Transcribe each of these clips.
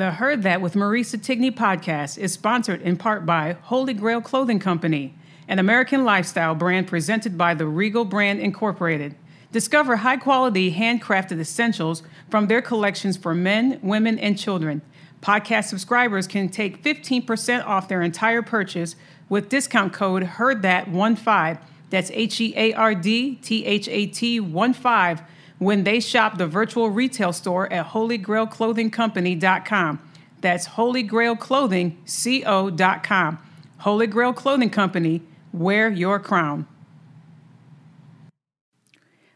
The Heard That with Marisa Tigney podcast is sponsored in part by Holy Grail Clothing Company, an American lifestyle brand presented by the Regal Brand Incorporated. Discover high quality handcrafted essentials from their collections for men, women, and children. Podcast subscribers can take 15% off their entire purchase with discount code HEARDTHAT15. That's H E A R D T H A T 1 5 when they shop the virtual retail store at holygrailclothingcompany.com. That's holygrailclothingco.com. Holy Grail Clothing Company, wear your crown.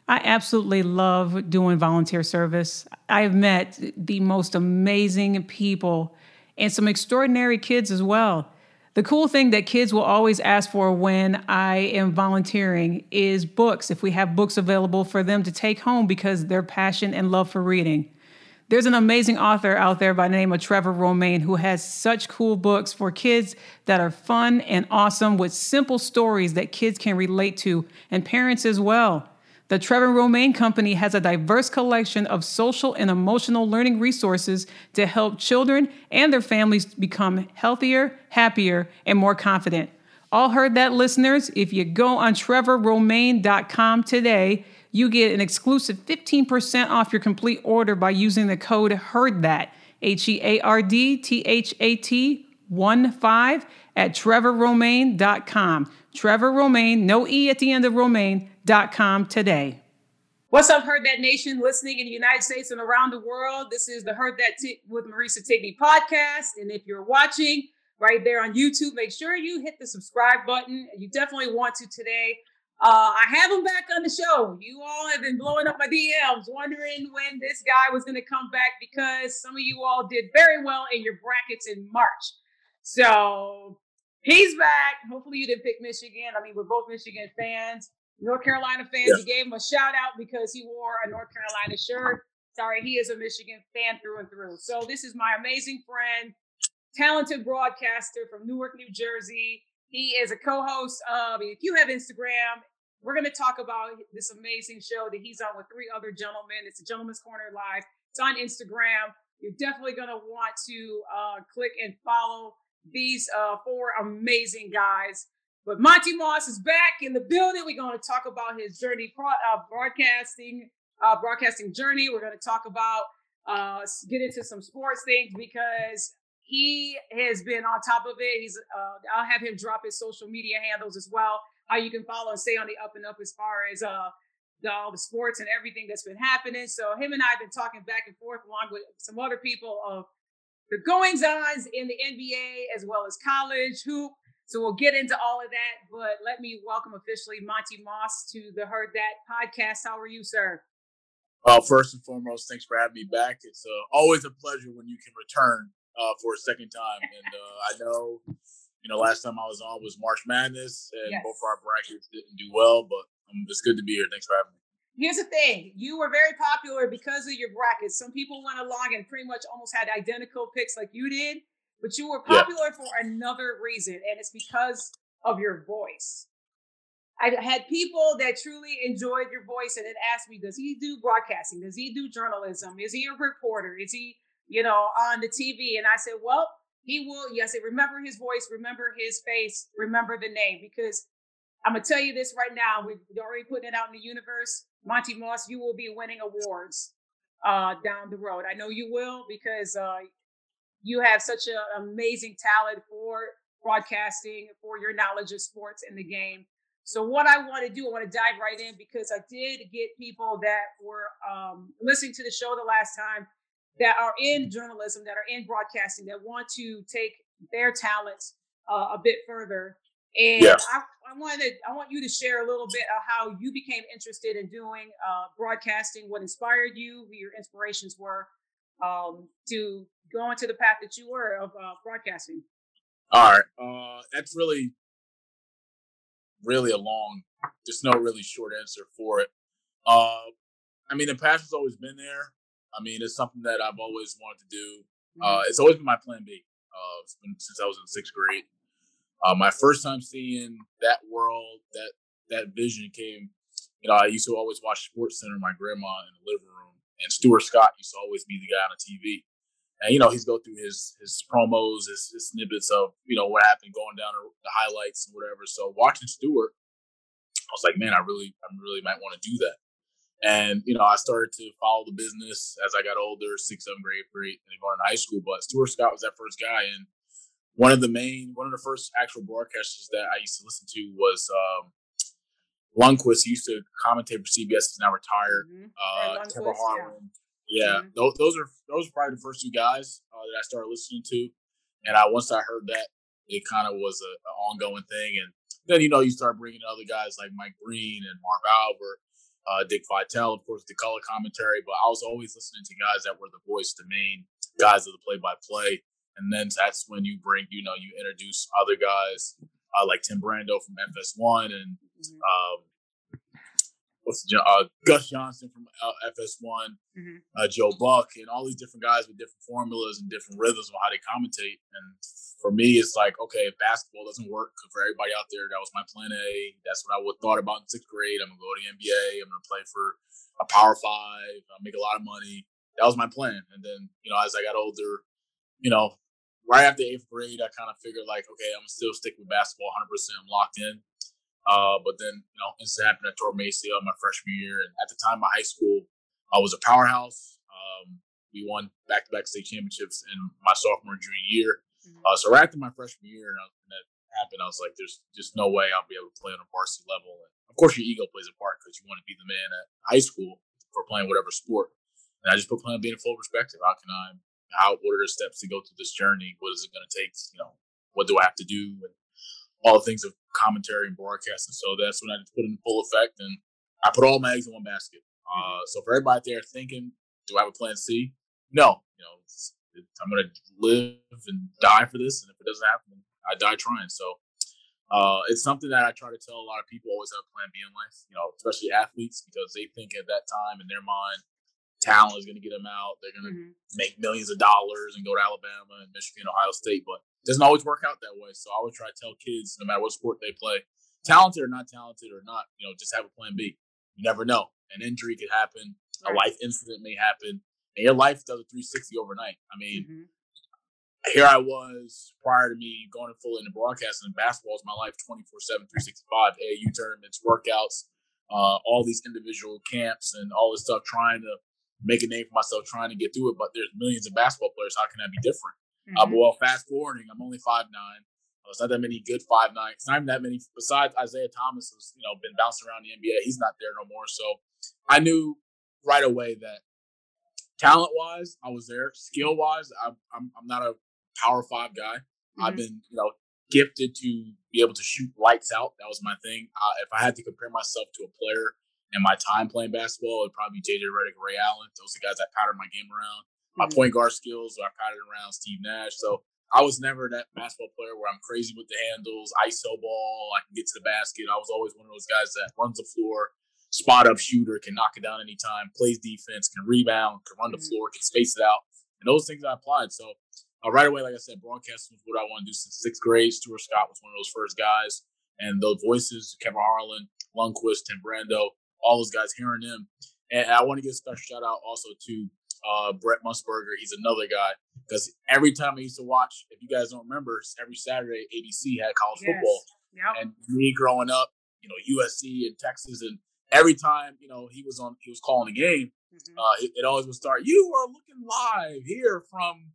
I absolutely love doing volunteer service. I've met the most amazing people and some extraordinary kids as well. The cool thing that kids will always ask for when I am volunteering is books, if we have books available for them to take home because their passion and love for reading. There's an amazing author out there by the name of Trevor Romain who has such cool books for kids that are fun and awesome with simple stories that kids can relate to and parents as well. The Trevor Romain Company has a diverse collection of social and emotional learning resources to help children and their families become healthier, happier, and more confident. All heard that, listeners? If you go on trevorromain.com today, you get an exclusive 15% off your complete order by using the code HEARDTHAT, H E A R D T H A T 1 5 at trevorromain.com. Trevor Romain, no E at the end of Romain.com today. What's up, Heard That Nation, listening in the United States and around the world? This is the Heard That T- with Marisa Tigney podcast. And if you're watching right there on YouTube, make sure you hit the subscribe button. You definitely want to today. Uh, I have him back on the show. You all have been blowing up my DMs, wondering when this guy was going to come back because some of you all did very well in your brackets in March. So he's back. Hopefully, you didn't pick Michigan. I mean, we're both Michigan fans. North Carolina fans, he gave him a shout out because he wore a North Carolina shirt. Sorry, he is a Michigan fan through and through. So this is my amazing friend, talented broadcaster from Newark, New Jersey. He is a co-host of. If you have Instagram, we're going to talk about this amazing show that he's on with three other gentlemen. It's a Gentleman's Corner Live. It's on Instagram. You're definitely going to want to uh, click and follow these uh, four amazing guys. But Monty Moss is back in the building. We're going to talk about his journey, pro- uh, broadcasting, uh, broadcasting journey. We're going to talk about uh, get into some sports things because he has been on top of it. He's. Uh, I'll have him drop his social media handles as well. How you can follow and stay on the up and up as far as uh, the, all the sports and everything that's been happening. So him and I have been talking back and forth along with some other people of the goings ons in the NBA as well as college hoop. So we'll get into all of that. But let me welcome officially Monty Moss to the Heard That podcast. How are you, sir? Uh, first and foremost, thanks for having me back. It's uh, always a pleasure when you can return uh, for a second time. And uh, I know, you know, last time I was on was March Madness, and Yes. both of our brackets didn't do well, but um, it's good to be here. Thanks for having me. Here's the thing you were very popular because of your brackets. Some people went along and pretty much almost had identical picks like you did, but you were Yeah. popular for another reason, and it's because of your voice. I had people that truly enjoyed your voice and then asked me, does he do broadcasting? Does he do journalism? Is he a reporter? Is he, you know, on the TV? And I said, well, he will. Yes, remember his voice, remember his face, remember the name, because I'm gonna tell you this right now. We've already putting it out in the universe. Monty Moss, you will be winning awards uh, down the road. I know you will because uh, you have such an amazing talent for broadcasting, for your knowledge of sports and the game. So what I want to do, I want to dive right in because I did get people that were um, listening to the show the last time that are in journalism, that are in broadcasting, that want to take their talents uh, a bit further. And. I, I wanted, I want you to share a little bit of how you became interested in doing uh, broadcasting, what inspired you, who your inspirations were um, to go into the path that you were of uh, broadcasting. All right, uh, that's really, really a long. There's no really short answer for it. Uh, I mean, the passion's always been there. I mean, it's something that I've always wanted to do. Uh, mm-hmm. it's always been my plan B. Uh, since I was in sixth grade. Uh, my first time seeing that world, that that vision came. You know, I used to always watch Sports Center. My grandma in the living room, and Stuart Scott used to always be the guy on the TV. And you know, he's go through his his promos, his, his snippets of you know what happened, going down the highlights and whatever. So watching Stuart, I was like, man, I really, I really might want to do that. And you know, I started to follow the business as I got older, sixth, seventh grade, grade, and going to high school. But Stuart Scott was that first guy, and one of the main, one of the first actual broadcasters that I used to listen to was um, Lundquist. He used to commentate for CBS. He's now retired. Mm-hmm. Uh, Trevor Harlan. Yeah, yeah. Mm-hmm. Those, those are those are probably the first two guys uh, that I started listening to. And I once I heard that, it kind of was an ongoing thing. And then you know you start bringing other guys like Mike Breen and Marv Albert uh, Dick Vitale, of course, the color commentary. But I was always listening to guys that were the voice, the main guys of the play-by-play. And then that's when you bring, you know, you introduce other guys uh, like Tim Brando from FS1 and mm-hmm. um, what's uh, Gus Johnson from uh, FS1, mm-hmm. uh, Joe Buck, and all these different guys with different formulas and different rhythms of how they commentate. And for me, it's like, okay, if basketball doesn't work for everybody out there, that was my plan A. That's what I would thought about in sixth grade. I'm gonna go to the NBA. I'm gonna play for a Power Five. I'll make a lot of money. That was my plan. And then, you know, as I got older, you know, right after eighth grade, I kind of figured like, okay, I'm gonna still stick with basketball 100. percent I'm locked in. Uh, but then, you know, this happened at my ACL my freshman year. And at the time, my high school I was a powerhouse. Um, we won back to back state championships in my sophomore and junior year. Mm-hmm. Uh, so right after my freshman year, and, and, that happened, I was like, there's just no way I'll be able to play on a varsity level. And of course, your ego plays a part because you want to be the man at high school for playing whatever sport. And I just put plan being in full perspective. How can I, how, what are the steps to go through this journey? What is it going to take? You know, what do I have to do? And all the things of commentary and broadcasting. So that's when I put in full effect, and I put all my eggs in one basket. Uh, so for everybody there thinking, do I have a plan C? No, you know, it's, it, I'm going to live and die for this, and if it doesn't happen, I die trying. So uh, it's something that I try to tell a lot of people always have a plan B in life. You know, especially athletes because they think at that time in their mind, talent is going to get them out. They're going to mm-hmm. make millions of dollars and go to Alabama and Michigan, Ohio State, but doesn't always work out that way. So I would try to tell kids, no matter what sport they play, talented or not talented or not, you know, just have a plan B. You never know. An injury could happen, right. a life incident may happen, and your life does a 360 overnight. I mean, mm-hmm. here I was prior to me going full into broadcasting. Basketball is my life 24 7, 365. AAU tournaments, workouts, uh, all these individual camps, and all this stuff, trying to make a name for myself, trying to get through it. But there's millions of basketball players. How can I be different? Mm-hmm. Uh, but well, fast forwarding, I'm only five nine. Uh, it's not that many good five nine. It's not even that many. Besides Isaiah Thomas, has you know been bouncing around the NBA. He's not there no more. So I knew right away that talent wise, I was there. Skill wise, I'm, I'm I'm not a power five guy. Mm-hmm. I've been you know gifted to be able to shoot lights out. That was my thing. Uh, if I had to compare myself to a player in my time playing basketball, it'd probably be JJ Redick, Ray Allen. Those are the guys that patterned my game around my mm-hmm. point guard skills kind of around Steve Nash. So I was never that basketball player where I'm crazy with the handles, ISO ball, I can get to the basket. I was always one of those guys that runs the floor, spot up shooter, can knock it down anytime, plays defense, can rebound, can run the mm-hmm. floor, can space it out. And those things I applied. So uh, right away, like I said, broadcasting was what I wanted to do since sixth grade. Stuart Scott was one of those first guys. and those voices, Kevin Harlan, Lundquist, Tim Brando, all those guys hearing them. And I want to give a special shout out also to uh, Brent Musburger. He's another guy because every time I used to watch, if you guys don't remember, every Saturday ABC had college yes. football. Yep. And me growing up, you know, USC and Texas, and every time you know he was on, he was calling a game. Mm-hmm. Uh, it, it, always would start. You are looking live here from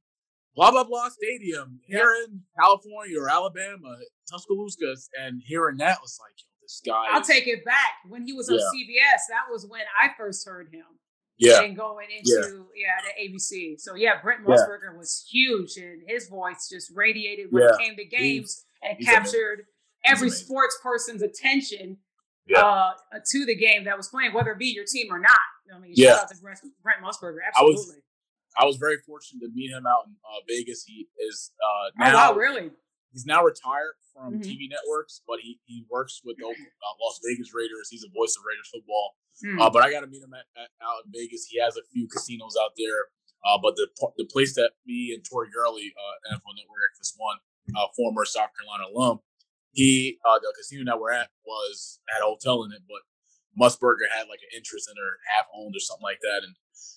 blah blah blah stadium yep. here in California or Alabama, Tuscaloosa, and hearing that was like, this guy. I'll take it back. When he was on yeah. CBS, that was when I first heard him. Yeah. And going into yeah, yeah the ABC. So yeah, Brent Musburger yeah. was huge, and his voice just radiated when it came to games he's, and captured every sports person's attention uh, to the game that was playing, whether it be your team or not. I mean, shout out to Brent, Brent Musburger. Absolutely. I was, I was very fortunate to meet him out in uh, Vegas. He is uh, now. Oh wow, really? He's now retired from mm-hmm. TV networks, but he, he works with the uh, Las Vegas Raiders. He's a voice of Raiders football. Mm. Uh, but I got to meet him at, at, out in Vegas. He has a few casinos out there. Uh, but the the place that me and Tori Gurley, uh, NFL Network this one, uh, former South Carolina alum, he uh, the casino that we're at was had a hotel in it, but Musburger had like an interest in it or half owned or something like that. And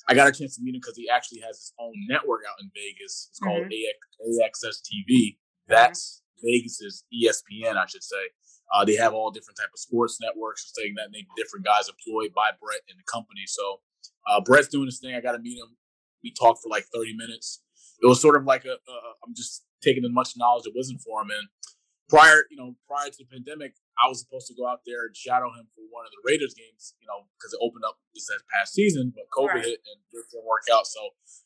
I got a chance to meet him because he actually has his own network out in Vegas. It's called mm-hmm. AXS TV. That's Vegas's ESPN, I should say. Uh, they have all different type of sports networks, and saying that name different guys employed by Brett in the company. So uh, Brett's doing this thing. I got to meet him. We talked for like 30 minutes. It was sort of like a, a I'm just taking as much knowledge it wasn't for him. And prior, you know, prior to the pandemic, I was supposed to go out there and shadow him for one of the Raiders games, you know, because it opened up this past season, but COVID right. hit and it didn't work out. So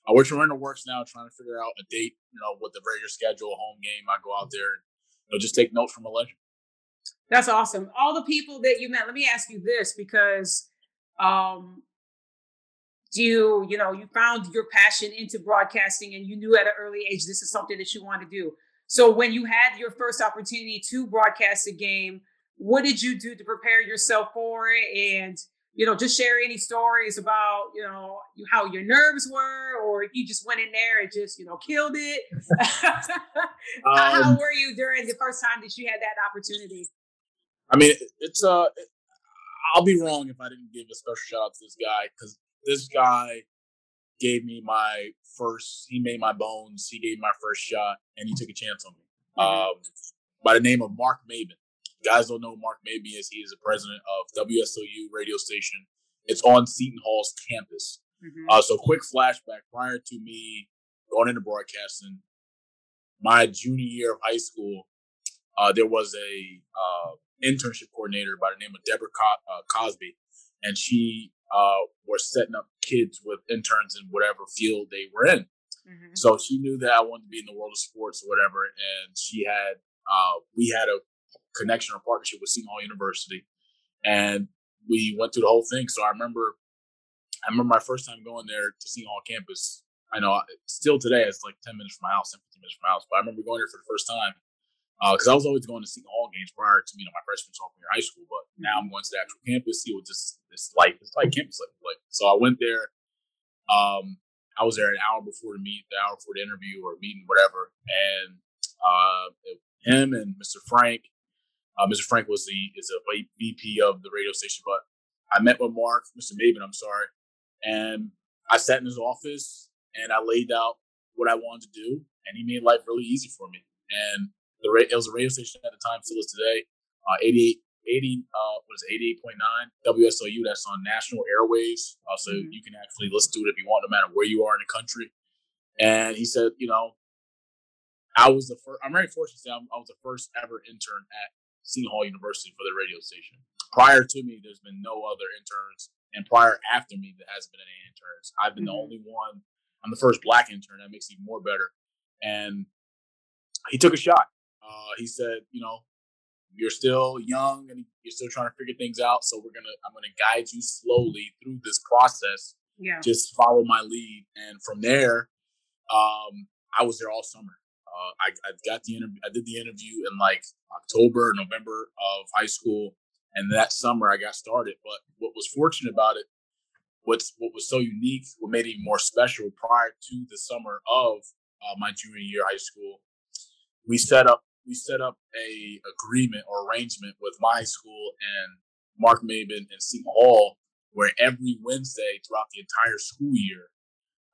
uh, we're trying to works now, trying to figure out a date, you know, with the Raiders schedule, a home game. I go out there and you know, just take notes from a legend. That's awesome. All the people that you met. Let me ask you this because um, you you know you found your passion into broadcasting and you knew at an early age this is something that you want to do so when you had your first opportunity to broadcast a game what did you do to prepare yourself for it? And you know just share any stories about you know how your nerves were or if you just went in there and just you know killed it. Um, how were you during the first time that you had that opportunity? I mean it's uh i'll be wrong if i didn't give a special shout out to this guy because this guy gave me my first he made my bones he gave me my first shot and he took a chance on me. Mm-hmm. um, by the name of mark maben guys don't know Mark Maben is, he is the president of WSOU radio station. It's on Seton Hall's campus. Mm-hmm. Uh, so, quick flashback prior to me going into broadcasting, my junior year of high school, uh, there was a uh, internship coordinator by the name of Deborah Co- uh, Cosby, and she uh, was setting up kids with interns in whatever field they were in. Mm-hmm. So she knew that I wanted to be in the world of sports or whatever, and she had uh, we had a connection or partnership with Seton Hall University, and we went through the whole thing. So I remember, I remember my first time going there to Seton Hall campus. I know still today it's like ten minutes from my house, 15 minutes from my house. But I remember going there for the first time because uh, I was always going to Seton Hall games prior to you know my freshman sophomore year high school. But now I'm going to the actual campus, see what this this like it's like campus like. like. So I went there. Um, I was there an hour before the meet, the hour before the interview or meeting, whatever. And uh, him and Mr. Frank uh, Mr. Frank was the is a VP of the radio station, but I met with Mark, Mr. Maben, I'm sorry, and I sat in his office and I laid out what I wanted to do, and he made life really easy for me. And the it was a radio station at the time, still is today, uh, 88, 80, uh, what is it, 88.9 WSOU. That's on national airways, uh, so mm-hmm. you can actually listen to it if you want, no matter where you are in the country. And he said, you know, I was the first. I'm very fortunate to say I was the first ever intern at Seton Hall University for the radio station. Prior to me, there's been no other interns, and prior after me, there hasn't been any interns. I've been mm-hmm. the only one. I'm the first black intern. That makes it even more better. And he took a shot. Uh, he said, you know, you're still young and you're still trying to figure things out. So we're gonna, I'm gonna guide you slowly through this process. Yeah. Just follow my lead, and from there, um, I was there all summer. Uh, I, I got the interview. I did the interview in like October, November of high school, and that summer I got started. But what was fortunate about it, what's what was so unique, what made it even more special, prior to the summer of uh, my junior year high school, we set up we set up a agreement or arrangement with my school and Mark Maben and Seton Hall, where every Wednesday throughout the entire school year,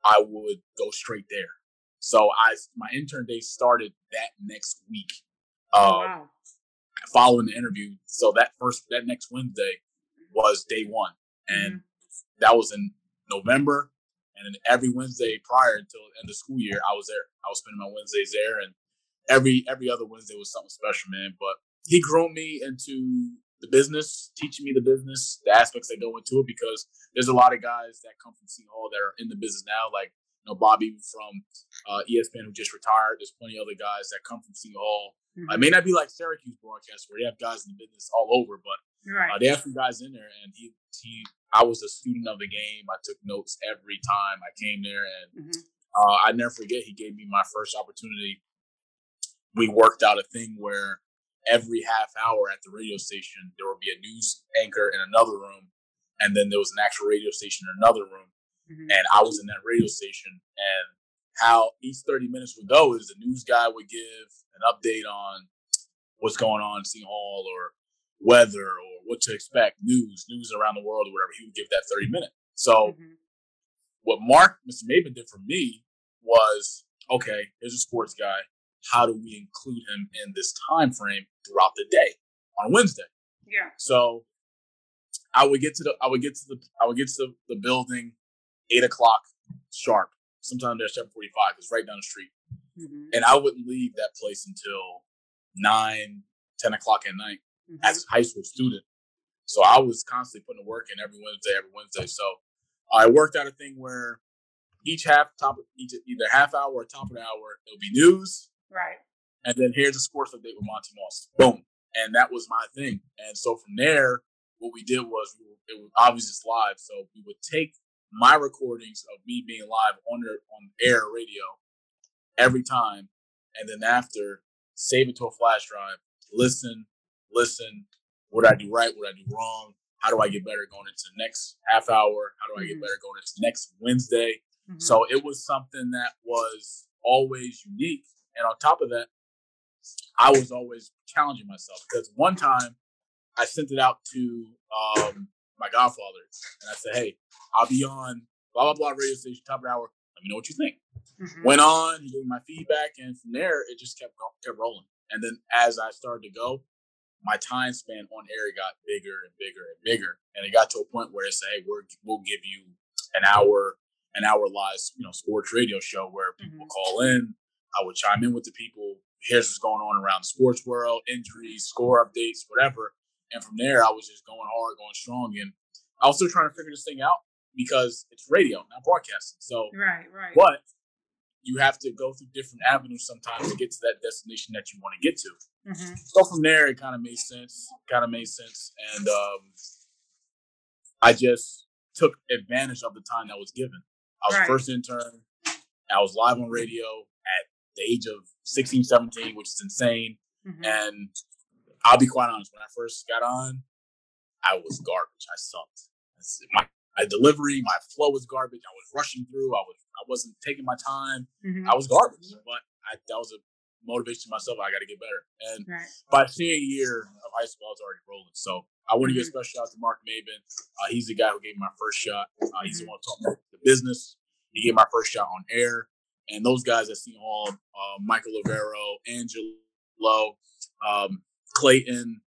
I would go straight there. So I my intern day started that next week. Oh, um, wow. Following the interview, so that first that next Wednesday was day one, and mm-hmm. that was in November. And then every Wednesday prior until the end of school year, I was there. I was spending my Wednesdays there, and every every other Wednesday was something special, man. But he groomed me into the business, teaching me the business, the aspects that go into it, because there's a lot of guys that come from Seton Hall that are in the business now, like know Bobby from uh, ESPN who just retired. There's plenty of other guys that come from Seton Hall. Mm-hmm. I may not be like Syracuse broadcast where they have guys in the business all over, but right. uh, they have some guys in there. And he, he, I was a student of the game. I took notes every time I came there, and mm-hmm. uh, I never forget. He gave me my first opportunity. We worked out a thing where every half hour at the radio station, there would be a news anchor in another room, and then there was an actual radio station in another room. Mm-hmm. And I was in that radio station, and how each 30 minutes would go is the news guy would give an update on what's going on in Seton Hall or weather or what to expect, news, news around the world or whatever. He would give that 30 minutes. So mm-hmm. what Mark, Mr. Maben did for me was, okay, here's a sports guy how do we include him in this time frame throughout the day on Wednesday? Yeah. So I would get to the I would get to the I would get to the, the building eight o'clock sharp. Sometimes there's seven forty five. It's right down the street, mm-hmm. and I wouldn't leave that place until nine, 10 o'clock at night mm-hmm. as a high school student. So I was constantly putting the work in every Wednesday, every Wednesday. So I worked out a thing where each half top each either half hour or top of the hour it'll be news, Right. And then here's a sports update with Monty Moss. Boom. And that was my thing. And so from there, what we did was we were, it was obviously live. So we would take my recordings of me being live on their, on air radio every time, and then after save it to a flash drive, listen, listen. What I do right? What I do wrong? How do I get better going into the next half hour? How do I get mm-hmm. better going into next Wednesday? Mm-hmm. So it was something that was always unique and on top of that, I was always challenging myself because one time I sent it out to um, my godfather and I said, "Hey, I'll be on blah blah blah radio station top of the hour. Let me know what you think." Mm-hmm. Went on, he gave me my feedback, and from there it just kept kept rolling. And then as I started to go, my time span on air got bigger and bigger and bigger, and it got to a point where it said, "Hey, we're, we'll give you an hour, an hour live, you know, sports radio show where people mm-hmm. call in, I would chime in with the people. Here's what's going on around the sports world, injuries, score updates, whatever. And from there, I was just going hard, going strong. And I was still trying to figure this thing out because it's radio, not broadcasting. So, right, right. But you have to go through different avenues sometimes to get to that destination that you want to get to. Mm-hmm. So from there, it kind of made sense. Kind of made sense, and um, I just took advantage of the time that was given. I was right. first intern. I was live on radio at the age of 16, 17, which is insane. Mm-hmm. And I'll be quite honest, when I first got on, I was garbage. I sucked. My, my delivery, my flow was garbage. I was rushing through. I was I wasn't taking my time. Mm-hmm. I was garbage. But I, that was a motivation to myself. I got to get better. And right. by senior year of high school, I was already rolling. So I want to mm-hmm. give a special shout out to Mark Maben. Uh, he's the guy who gave me my first shot. Uh, he's the mm-hmm. one talking me the business. He gave my first shot on air. And those guys at Seton Hall, uh, Michael Lavero, Angelo, um, Clayton,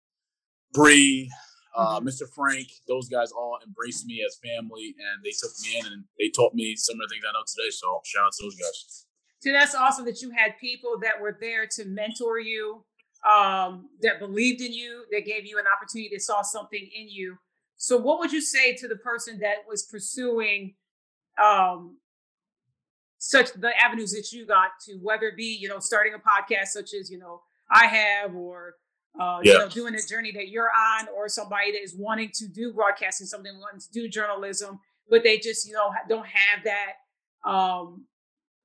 Bree, uh, mm-hmm. Mr. Frank, those guys all embraced me as family and they took me in and they taught me some of the things I know today. So shout out to those guys. So that's awesome that you had people that were there to mentor you, um, that believed in you, that gave you an opportunity, that saw something in you. So, what would you say to the person that was pursuing um, such the avenues that you got to whether it be you know starting a podcast such as you know i have or uh, yeah. you know doing a journey that you're on or somebody that is wanting to do broadcasting something wanting to do journalism but they just you know don't have that um,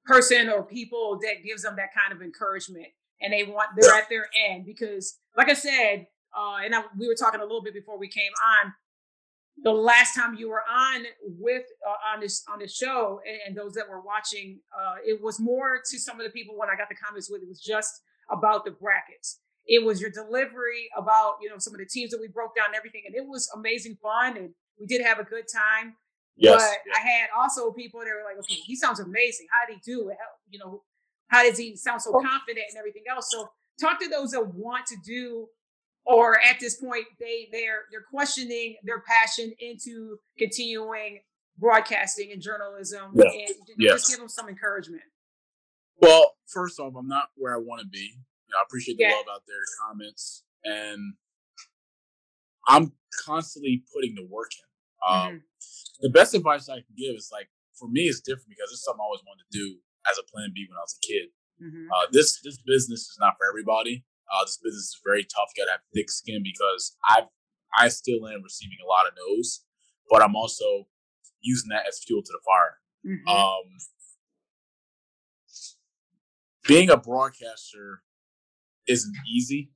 person or people that gives them that kind of encouragement and they want they're at their end because like i said uh, and I, we were talking a little bit before we came on the last time you were on with uh, on this on the show and, and, those that were watching uh, it was more to some of the people when i got the comments with it was just about the brackets. It was your delivery about, you know, some of the teams that we broke down and everything. And it was amazing fun and we did have a good time. Yes. But yes. I had also people that were like, okay, he sounds amazing. How did he do it? How, you know, how does he sound so confident and everything else? So talk to those that want to do or at this point they they're they're questioning their passion into continuing broadcasting and journalism Yeah. and Yes. just give them some encouragement. Well, first off, I'm not where I want to be. You know, I appreciate the Yeah. love out there, the comments, and I'm constantly putting the work in. Um, Mhm. The best advice I can give is like for me, it's different because it's something I always wanted to do as a plan B when I was a kid. Mhm. Uh, this this business is not for everybody. Uh, this business is very tough. You gotta have thick skin because I I still am receiving a lot of no's, but I'm also using that as fuel to the fire. Mhm. Um, being a broadcaster isn't easy.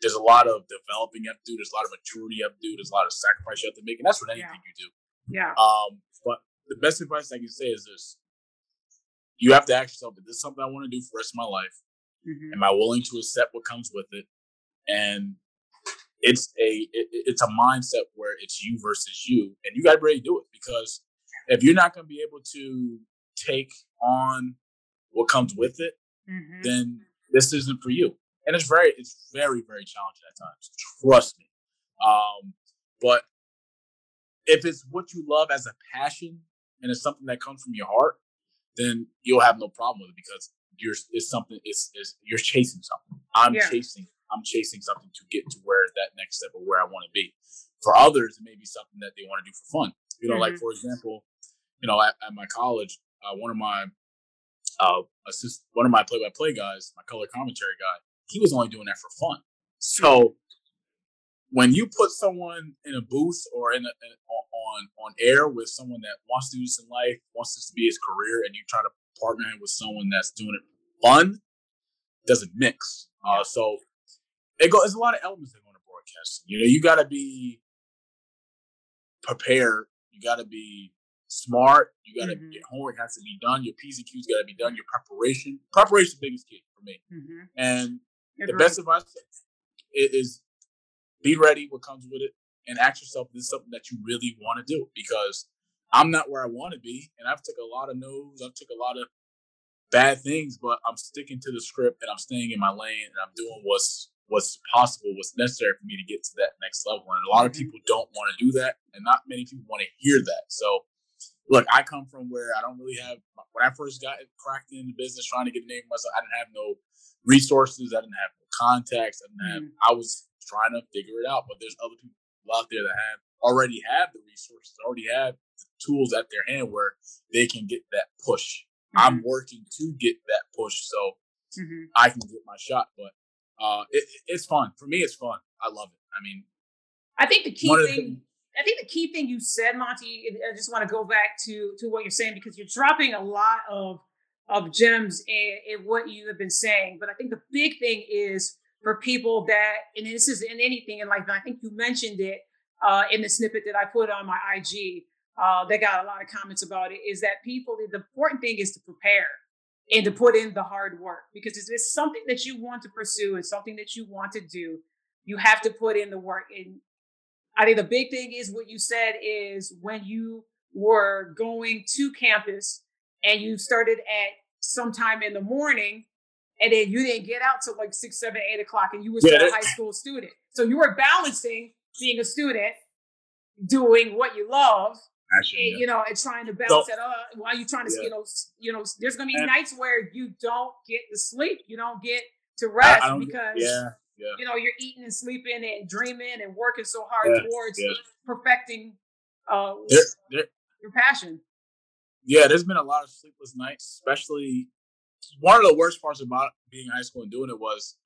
There's a lot of developing you have to do. There's a lot of maturity you have to do. There's a lot of sacrifice you have to make, and that's what anything Yeah. you do. yeah. Um, but the best advice I can say is this: you have to ask yourself, "Is this something I want to do for the rest of my life? Mhm. Am I willing to accept what comes with it?" And it's a it, it's a mindset where it's you versus you, and you got to be ready to do it because if you're not going to be able to take on what comes with it, Mhm. then this isn't for you. And it's very, it's very, very challenging at times. Trust me. Um, but if it's what you love as a passion and it's something that comes from your heart, then you'll have no problem with it because you're it's something it's, it's you're chasing something. I'm Yeah. chasing I'm chasing something to get to where that next step of where I want to be. For others, it may be something that they want to do for fun. You know, like Mhm. for example, you know, at, at my college, uh, one of my uh, assist one of my play-by-play guys, my color commentary guy, he was only doing that for fun. So when you put someone in a booth or in, a, in on on air with someone that wants to do this in life, wants this to be his career, and you try to partner him with someone that's doing it for fun, doesn't mix. Uh, so it go. There's a lot of elements that go into broadcasting. You know, you got to be prepared. You got to be smart. You got to Mhm. your homework has to be done. Your P's and Q's got to be done. Your preparation, preparation, is the biggest key for me. Mhm. And the best advice is be ready what comes with it and ask yourself this is something that you really want to do because I'm not where I want to be and I've took a lot of no's, I've took a lot of bad things, but I'm sticking to the script and I'm staying in my lane and I'm doing what's what's possible, what's necessary for me to get to that next level. And a lot of Mhm. people don't want to do that and not many people want to hear that. So look, I come from where I don't really have when I first got cracked in the business trying to get a name myself, I didn't have no resources, I didn't have contacts, I didn't have Mhm. I was trying to figure it out. But there's other people out there that have already have the resources, already have the tools at their hand where they can get that push. I'm working to get that push so Mhm. I can get my shot. But uh, it, it- it's fun for me. It's fun. I love it. I mean, I think the key of the thing. I think the key thing you said, Monty. I just want to go back to to what you're saying because you're dropping a lot of of gems in, in what you have been saying. But I think the big thing is for people that, and this is in anything in life. And I think you mentioned it uh, in the snippet that I put on my IG. Uh, that got a lot of comments about it. Is that people? The important thing is to prepare and to put in the hard work because if it's something that you want to pursue, it's something that you want to do. You have to put in the work and I think the big thing is what you said is when you were going to campus and you started at sometime in the morning and then you didn't get out till like six, seven, eight o'clock and you were Yeah, still a high school student. So you were balancing being a student, doing what you love, actually, and, you know, and trying to balance it up while you're trying to, Yeah. you know, you know, there's gonna be And- nights where you don't get to sleep, you don't get to rest I don't- because yeah, yeah. you know, you're eating and sleeping and dreaming and working so hard Yeah, towards yeah. perfecting uh, There, there, your passion. Yeah, there's been a lot of sleepless nights, especially one of the worst parts about being in high school and doing it was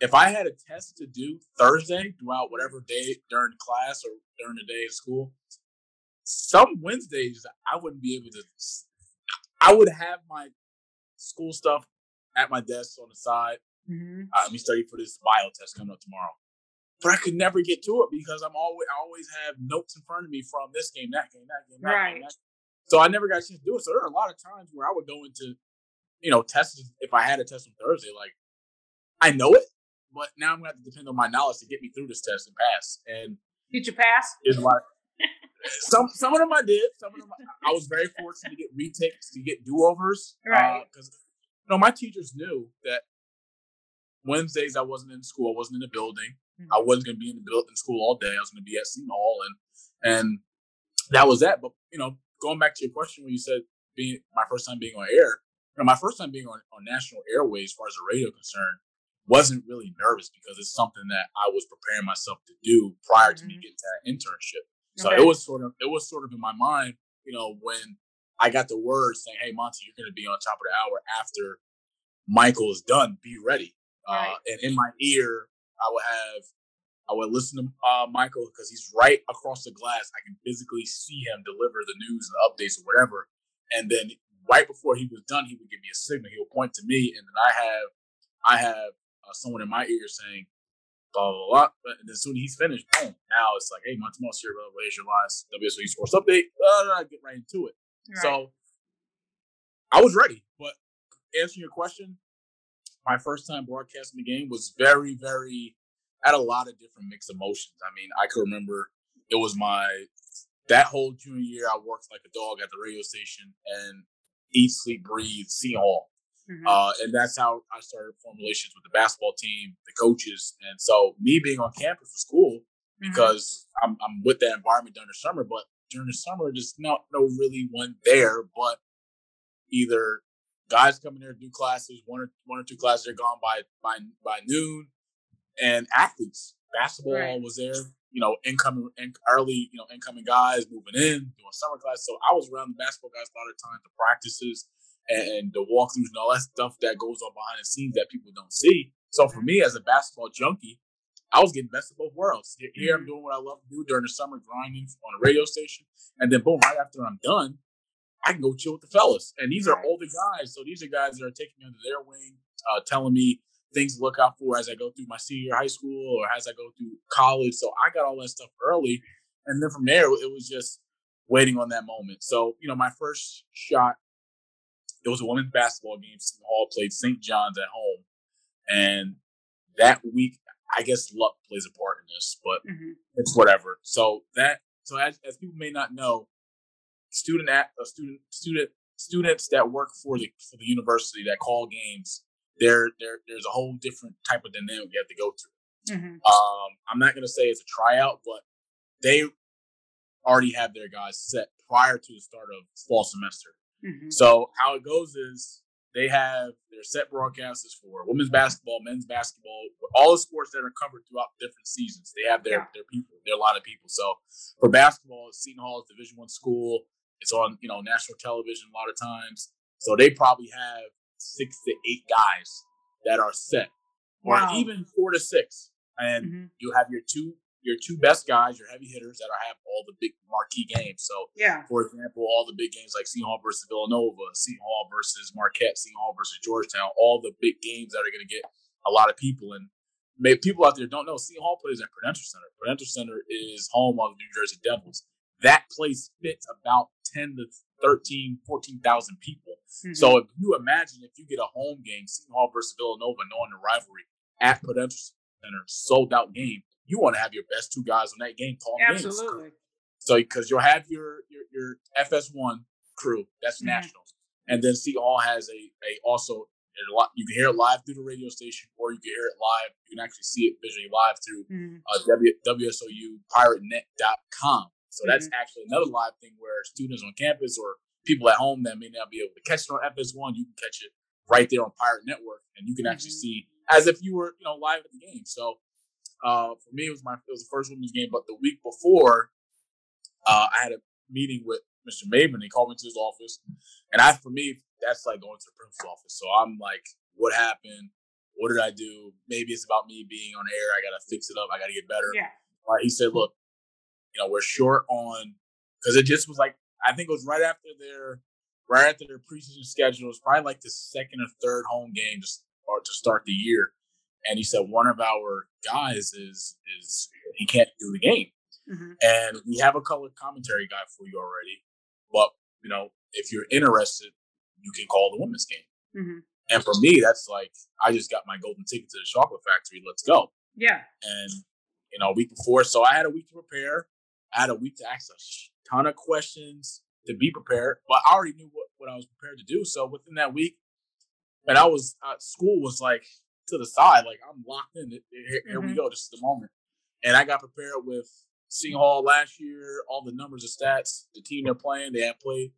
if I had a test to do Thursday throughout whatever day during class or during the day at school, some Wednesdays I wouldn't be able to. I would have my school stuff at my desk on the side. Mm-hmm. Uh, let me study for this bio test coming up tomorrow. But I could never get to it because I'm always I always have notes in front of me from this game, that game, that game, that Right. game. That game. So I never got a chance to do it. So there are a lot of times where I would go into, you know, tests if I had a test on Thursday, like I know it, but now I'm gonna have to depend on my knowledge to get me through this test and pass. And did you pass? Is my some some of them I did. Some of them I was very fortunate to get retakes, to get do overs. Right. Because uh, you know my teachers knew that Wednesdays I wasn't in school, I wasn't in the building. Mm-hmm. I wasn't going to be in the building school all day. I was going to be at Seton Hall, and and that was that. But you know, going back to your question when you said being my first time being on air, you know, my first time being on, on national airways as far as the radio concerned wasn't really nervous because it's something that I was preparing myself to do prior to mm-hmm. me getting to that internship. So okay. it was sort of it was sort of in my mind, you know, when I got the word saying, "Hey, Monty, you're going to be on top of the hour after Michael is done. Be ready." Right. Uh, and in my ear, I would have I would listen to uh, Michael because he's right across the glass. I can physically see him deliver the news and updates or whatever. And then right before he was done, he would give me a signal. He would point to me, and then I have I have uh, someone in my ear saying blah blah blah. But then as soon as he's finished, boom. Now it's like, hey, Monty Moss here, bro. Raise your last WSOU Sports Update. Uh, get right into it. Right. So I was ready, but answering your question, my first time broadcasting the game was very, very had a lot of different mixed emotions. I mean, I could remember it was my that whole junior year. I worked like a dog at the radio station and eat, sleep, breathe, Seton Hall. Mm-hmm. Uh, and that's how I started forming relations with the basketball team, the coaches. And so me being on campus was cool mm-hmm. because mm-hmm. I'm, I'm with that environment during the summer. But during the summer, just not no really one there, but either guys coming there do classes, one or one or two classes are gone by by by noon, and athletes. Basketball right. was there, you know, incoming in, early, you know, incoming guys moving in, doing summer class. So I was around the basketball guys a lot of times, the practices and, and the walkthroughs and all that stuff that goes on behind the scenes that people don't see. So for me as a basketball junkie, I was getting best of both worlds. Here mm-hmm. I'm doing what I love to do during the summer, grinding on a radio station, and then boom, right after I'm done, I can go chill with the fellas. And these are older guys, so these are guys that are taking me under their wing, uh, telling me things to look out for as I go through my senior high school or as I go through college. So I got all that stuff early. And then from there, it was just waiting on that moment. So, you know, my first shot, it was a women's basketball game. Seton Hall played St. John's at home. And that week, I guess luck plays a part in this, but mm-hmm. it's whatever. So that, so as, as people may not know, student at a uh, student, student, students that work for the for the university that call games there, there there's a whole different type of dynamic you have to go through. Mm-hmm. Um, I'm not gonna say it's a tryout, but they already have their guys set prior to the start of fall semester. Mm-hmm. So how it goes is they have their set broadcasters for women's basketball, men's basketball, all the sports that are covered throughout different seasons. They have their yeah. their people. There are a lot of people. So for basketball, Seton Hall is Division One school. It's on you know national television a lot of times. So they probably have six to eight guys that are set, or wow. even four to six, and mm-hmm. you have your two your two best guys, your heavy hitters that are have all the big marquee games. So, yeah, for example, all the big games like Seton Hall versus Villanova, Seton Hall versus Marquette, Seton Hall versus Georgetown, all the big games that are going to get a lot of people. And maybe people out there don't know, Seton Hall plays at Prudential Center. Prudential Center is home of the New Jersey Devils. That place fits about 10 to 13, 14,000 people. Mm-hmm. So if you imagine if you get a home game, Seton Hall versus Villanova, knowing the rivalry at Prudential Center, sold out game, you want to have your best two guys on that game calling Absolutely. games. So because you'll have your your, your FS1 crew, that's mm-hmm. national, and then Seton Hall has a a also a lot. You can hear it live through the radio station, or you can hear it live. You can actually see it visually live through mm-hmm. uh, w. So mm-hmm. that's actually another live thing where students on campus or people at home that may not be able to catch it on FS1, you can catch it right there on Pirate Network, and you can actually mm-hmm. see as if you were, you know, live at the game. So uh, for me, it was my it was the first women's game, but the week before, uh, I had a meeting with Mr. Maben. He called me to his office, and I, for me, that's like going to the principal's office. So I'm like, what happened? What did I do? Maybe it's about me being on air. I gotta fix it up. I gotta get better. Yeah. Right. He said, look, you know, we're short on because it just was like I think it was right after their right after their preseason schedule. It was probably like the second or third home game just start to start the year. And he said one of our guys is is he can't do the game. Mm-hmm. And we have a color commentary guy for you already. But, you know, if you're interested, you can call the women's game. Mm-hmm. And for me, that's like I just got my golden ticket to the chocolate factory. Let's go. Yeah. And you know, a week before, so I had a week to prepare. I had a week to ask a ton of questions to be prepared, but I already knew what, what I was prepared to do. So within that week, and I was uh, school was like to the side, like I'm locked in. Here, here mm-hmm. we go. This is the moment. And I got prepared with Seton Hall last year, all the numbers and stats, the team they're playing, they have played.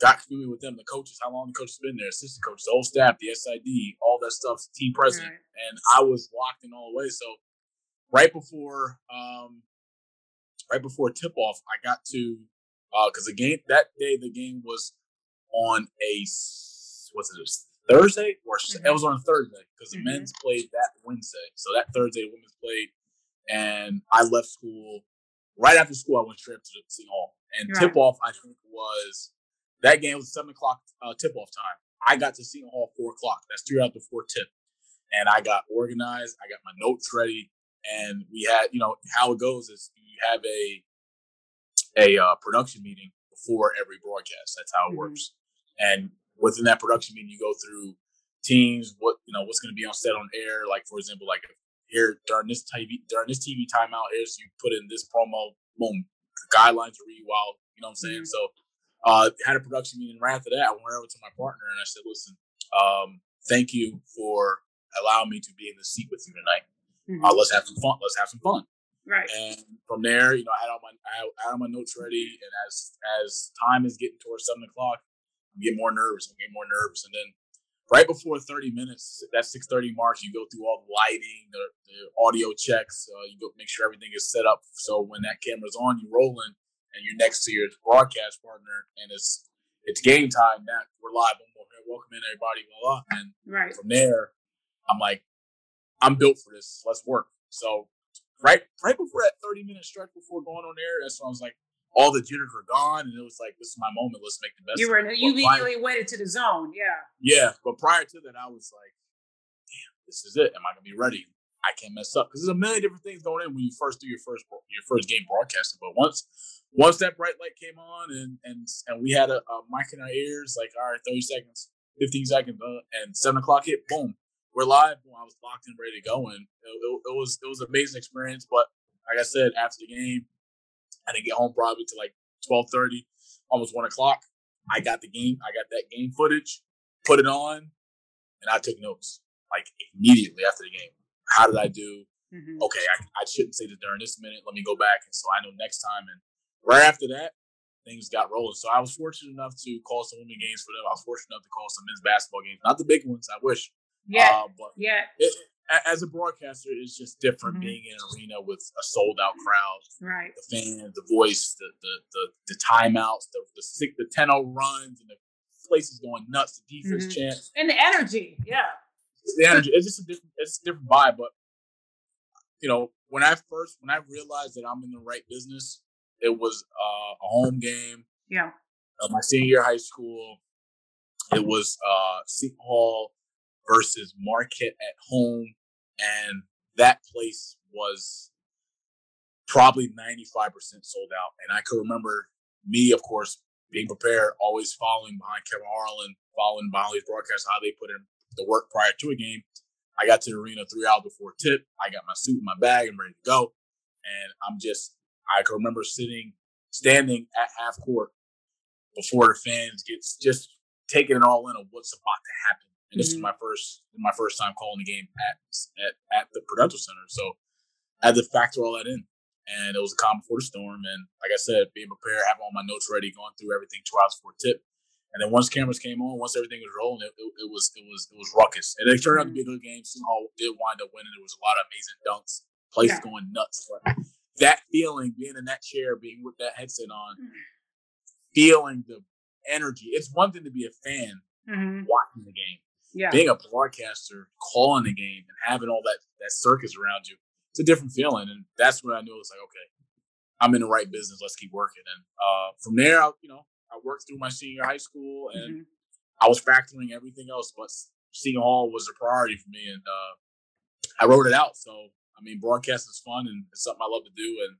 Got familiar with them, the coaches, how long the coach has been there, assistant coach, the whole staff, the SID, all that stuff, team president, right. and I was locked in all the way. So right before, um, right before tip off, I got to because uh, the game that day the game was on a what's it Thursday or mm-hmm. it was on a Thursday because the mm-hmm. men's played that Wednesday. So that Thursday the women's played, and I left school right after school. I went straight to the Seton Hall, and right. tip off I think was that game was seven o'clock uh, tip off time. I got to Seton Hall four o'clock. That's three hours before tip, and I got organized. I got my notes ready, and we had you know how it goes is you have a a uh, production meeting before every broadcast. That's how it mm-hmm. works. And within that production meeting, you go through teams, what you know, what's going to be on set on air. Like for example, like here during this TV during this TV timeout, here's you put in this promo, boom, guidelines to read while you know what I'm saying. Mm-hmm. So uh, had a production meeting. Right after that, I went over to my partner and I said, "Listen, um, thank you for allowing me to be in the seat with you tonight. Mm-hmm. Uh, let's have some fun. Let's have some fun." Right. And from there, you know, I had all my I had, all my notes ready, and as as time is getting towards seven o'clock, I'm getting more nervous. I'm getting more nervous, and then right before 30 minutes, that 6:30 mark, you go through all the lighting, the, the audio checks. Uh, you go make sure everything is set up so when that camera's on, you're rolling, and you're next to your broadcast partner, and it's it's game time. Now we're live. Welcome in, everybody. Blah, blah. And right. from there, I'm like, I'm built for this. Let's work. So right right before that 30 minute stretch before going on air, that's when I was like, all the jitters were gone, and it was like, this is my moment. Let's make the best. You were you immediately went into the zone, yeah. Yeah, but prior to that, I was like, damn, this is it. Am I gonna be ready? I can't mess up because there's a million different things going in when you first do your first your first game broadcasting. But once once that bright light came on and and and we had a, a mic in our ears, like all right, 30 seconds, 15 seconds, uh, and seven o'clock hit, boom, we're live. When I was locked and ready to go, and it, it, it, was it was an amazing experience. But like I said, after the game, I didn't get home probably to like twelve thirty, almost one o'clock. I got the game. I got that game footage, put it on, and I took notes like immediately after the game. How did I do? Mm-hmm. Okay, I, I shouldn't say this during this minute. Let me go back, and so I know next time. And right after that, things got rolling. So I was fortunate enough to call some women games for them. I was fortunate enough to call some men's basketball games, not the big ones. I wish, yeah. Uh, but yeah. It, as a broadcaster, it's just different mm-hmm. being in an arena with a sold out crowd. Right. The fans, the voice, the the the, the timeouts, the the six, the 10 runs, and the place is going nuts. The defense mm-hmm. and the energy. Yeah. It's the energy. It's just a different. It's a different vibe. But you know, when I first when I realized that I'm in the right business, it was uh, a home game. Yeah. Uh, my senior year high school. It was uh, Seton Hall versus Marquette at home. And that place was probably 95% sold out. And I could remember me, of course, being prepared, always following behind Kevin Harlan, following behind broadcast, how they put in the work prior to a game. I got to the arena three hours before tip. I got my suit in my bag and ready to go. And I'm just, I can remember sitting, standing at half court before the fans gets just taking it all in of what's about to happen. And this mm-hmm. is my first my first time calling the game at at, at the Prudential Center. So I had to factor all that in. And it was a calm before the storm. And like I said, being prepared, having all my notes ready, going through everything two hours before tip. And then once cameras came on, once everything was rolling, it, it, it was it was it was ruckus. And it turned out to be a good game. Hall did wind up winning. There was a lot of amazing dunks, place yeah. going nuts. But that feeling, being in that chair, being with that headset on, mm. feeling the energy. It's one thing to be a fan mm-hmm. watching the game yeah. being a broadcaster, calling the game, and having all that that circus around you, it's a different feeling. And that's when I knew it was like, okay, I'm in the right business. Let's keep working. And uh, from there, I, you know, I worked through my senior high school, and mm-hmm. I was factoring everything else, but Seton Hall was a priority for me, and uh, I wrote it out. So I mean, broadcast is fun, and it's something I love to do, and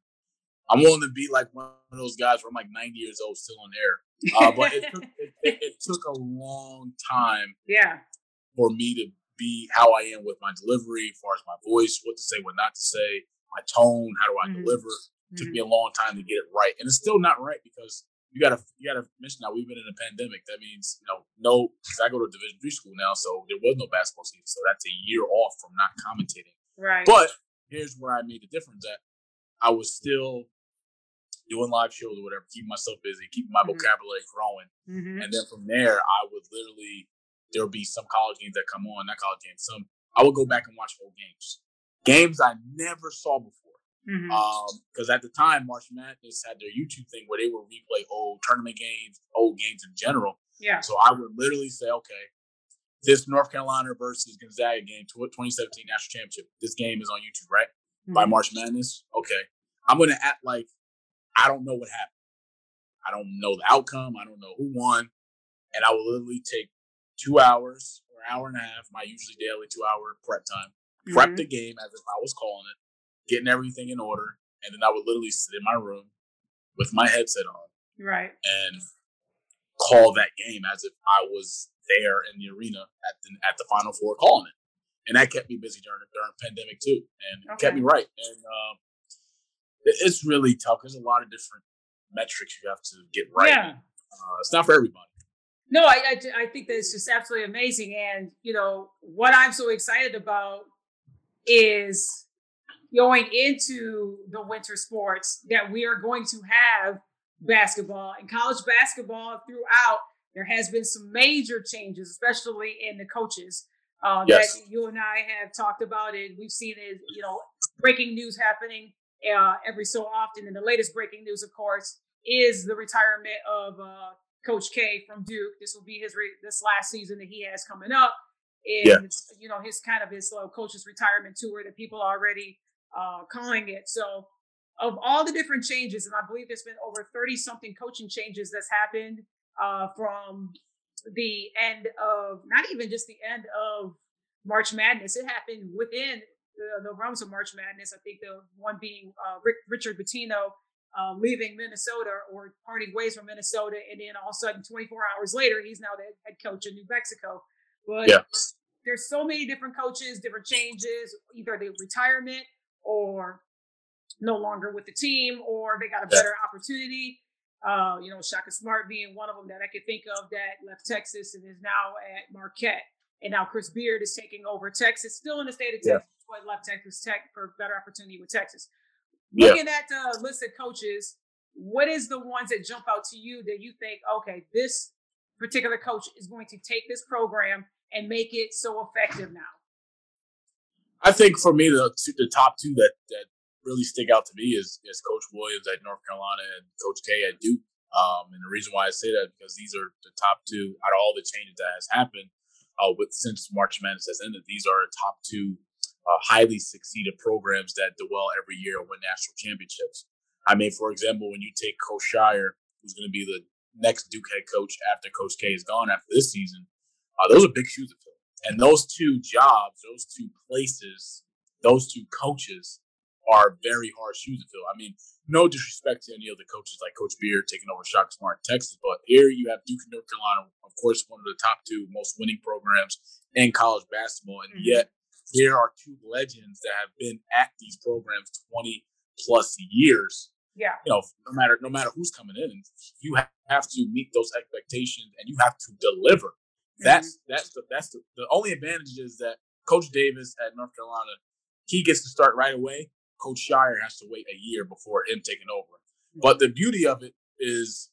I'm willing to be like one of those guys where I'm like 90 years old, still on air. Uh, but it took, it, it, it, took a long time yeah for me to be how I am with my delivery, as far as my voice, what to say, what not to say, my tone, how do I mm-hmm. deliver. Mm-hmm. Took me a long time to get it right, and it's still not right because you gotta you gotta mention now we've been in a pandemic. That means you know no. Cause I go to Division three school now, so there was no basketball season, so that's a year off from not commentating. Right. But here's where I made the difference. At I was still doing live shows or whatever, keeping myself busy, keeping my mm-hmm. vocabulary growing, mm-hmm. and then from there I would literally there would be some college games that come on, not college games, some I would go back and watch old games, games I never saw before. Mm-hmm. Um, because at the time, March Madness had their YouTube thing where they would replay old tournament games, old games in general. Yeah. So I would literally say, okay, this North Carolina versus Gonzaga game, 2017 national championship. This game is on YouTube, right? Mm-hmm. By March Madness. Okay, I'm gonna act like I don't know what happened. I don't know the outcome. I don't know who won, and I will literally take two hours or hour and a half, my usually daily two hour prep time, prep mm-hmm. the game as if I was calling it, getting everything in order, and then I would literally sit in my room with my headset on, right, and call that game as if I was there in the arena at the at the Final Four calling it, and that kept me busy during during pandemic too, and okay. kept me right. And uh, it's really tough. There's a lot of different metrics you have to get right. Yeah. Uh, it's not for everybody. No, I, I, I think that it's just absolutely amazing. And, you know, what I'm so excited about is going into the winter sports that we are going to have basketball and college basketball throughout. There has been some major changes, especially in the coaches uh, yes. that you and I have talked about it. We've seen it, you know, breaking news happening uh, every so often. And the latest breaking news, of course, is the retirement of uh, Coach K from Duke. This will be his re- this last season that he has coming up, and yeah. you know his kind of his uh, coach's retirement tour that people are already uh, calling it. So, of all the different changes, and I believe there's been over thirty something coaching changes that's happened uh, from the end of not even just the end of March Madness. It happened within the, the realms of March Madness. I think the one being uh, Rick, Richard Pitino uh, leaving Minnesota or parting ways from Minnesota, and then all of a sudden, 24 hours later, he's now the head coach of New Mexico. But yeah. there's so many different coaches, different changes, either the retirement or no longer with the team, or they got a better yeah. opportunity. Uh, you know, Shaka Smart being one of them that I could think of that left Texas and is now at Marquette. And now Chris Beard is taking over Texas, still in the state of Texas, yeah. but left Texas Tech for better opportunity with Texas. Looking at the list of coaches, what is the ones that jump out to you that you think, okay, this particular coach is going to take this program and make it so effective now? I think for me, the the top two that that really stick out to me is is Coach Williams at North Carolina and Coach K at Duke. Um, and the reason why I say that because these are the top two out of all the changes that has happened uh, with since March Madness has ended. These are top two uh, highly succeeded programs that do well every year and win national championships. I mean, for example, when you take Coach Scheyer, who's going to be the next Duke head coach after Coach K is gone after this season, uh, those are big shoes to fill. And those two jobs, those two places, those two coaches are very hard shoes to fill. I mean, no disrespect to any of the coaches like Coach Beard taking over Shaka Smart in Texas, but here you have Duke and North Carolina, of course, one of the top two most winning programs in college basketball, and mm-hmm. yet there are two legends that have been at these programs 20 plus years. Yeah. You know, no matter no matter who's coming in, you have to meet those expectations and you have to deliver. Mm-hmm. That's that's the that's the, the only advantage is that Coach Davis at North Carolina, he gets to start right away. Coach Scheyer has to wait a year before him taking over. Mm-hmm. But the beauty of it is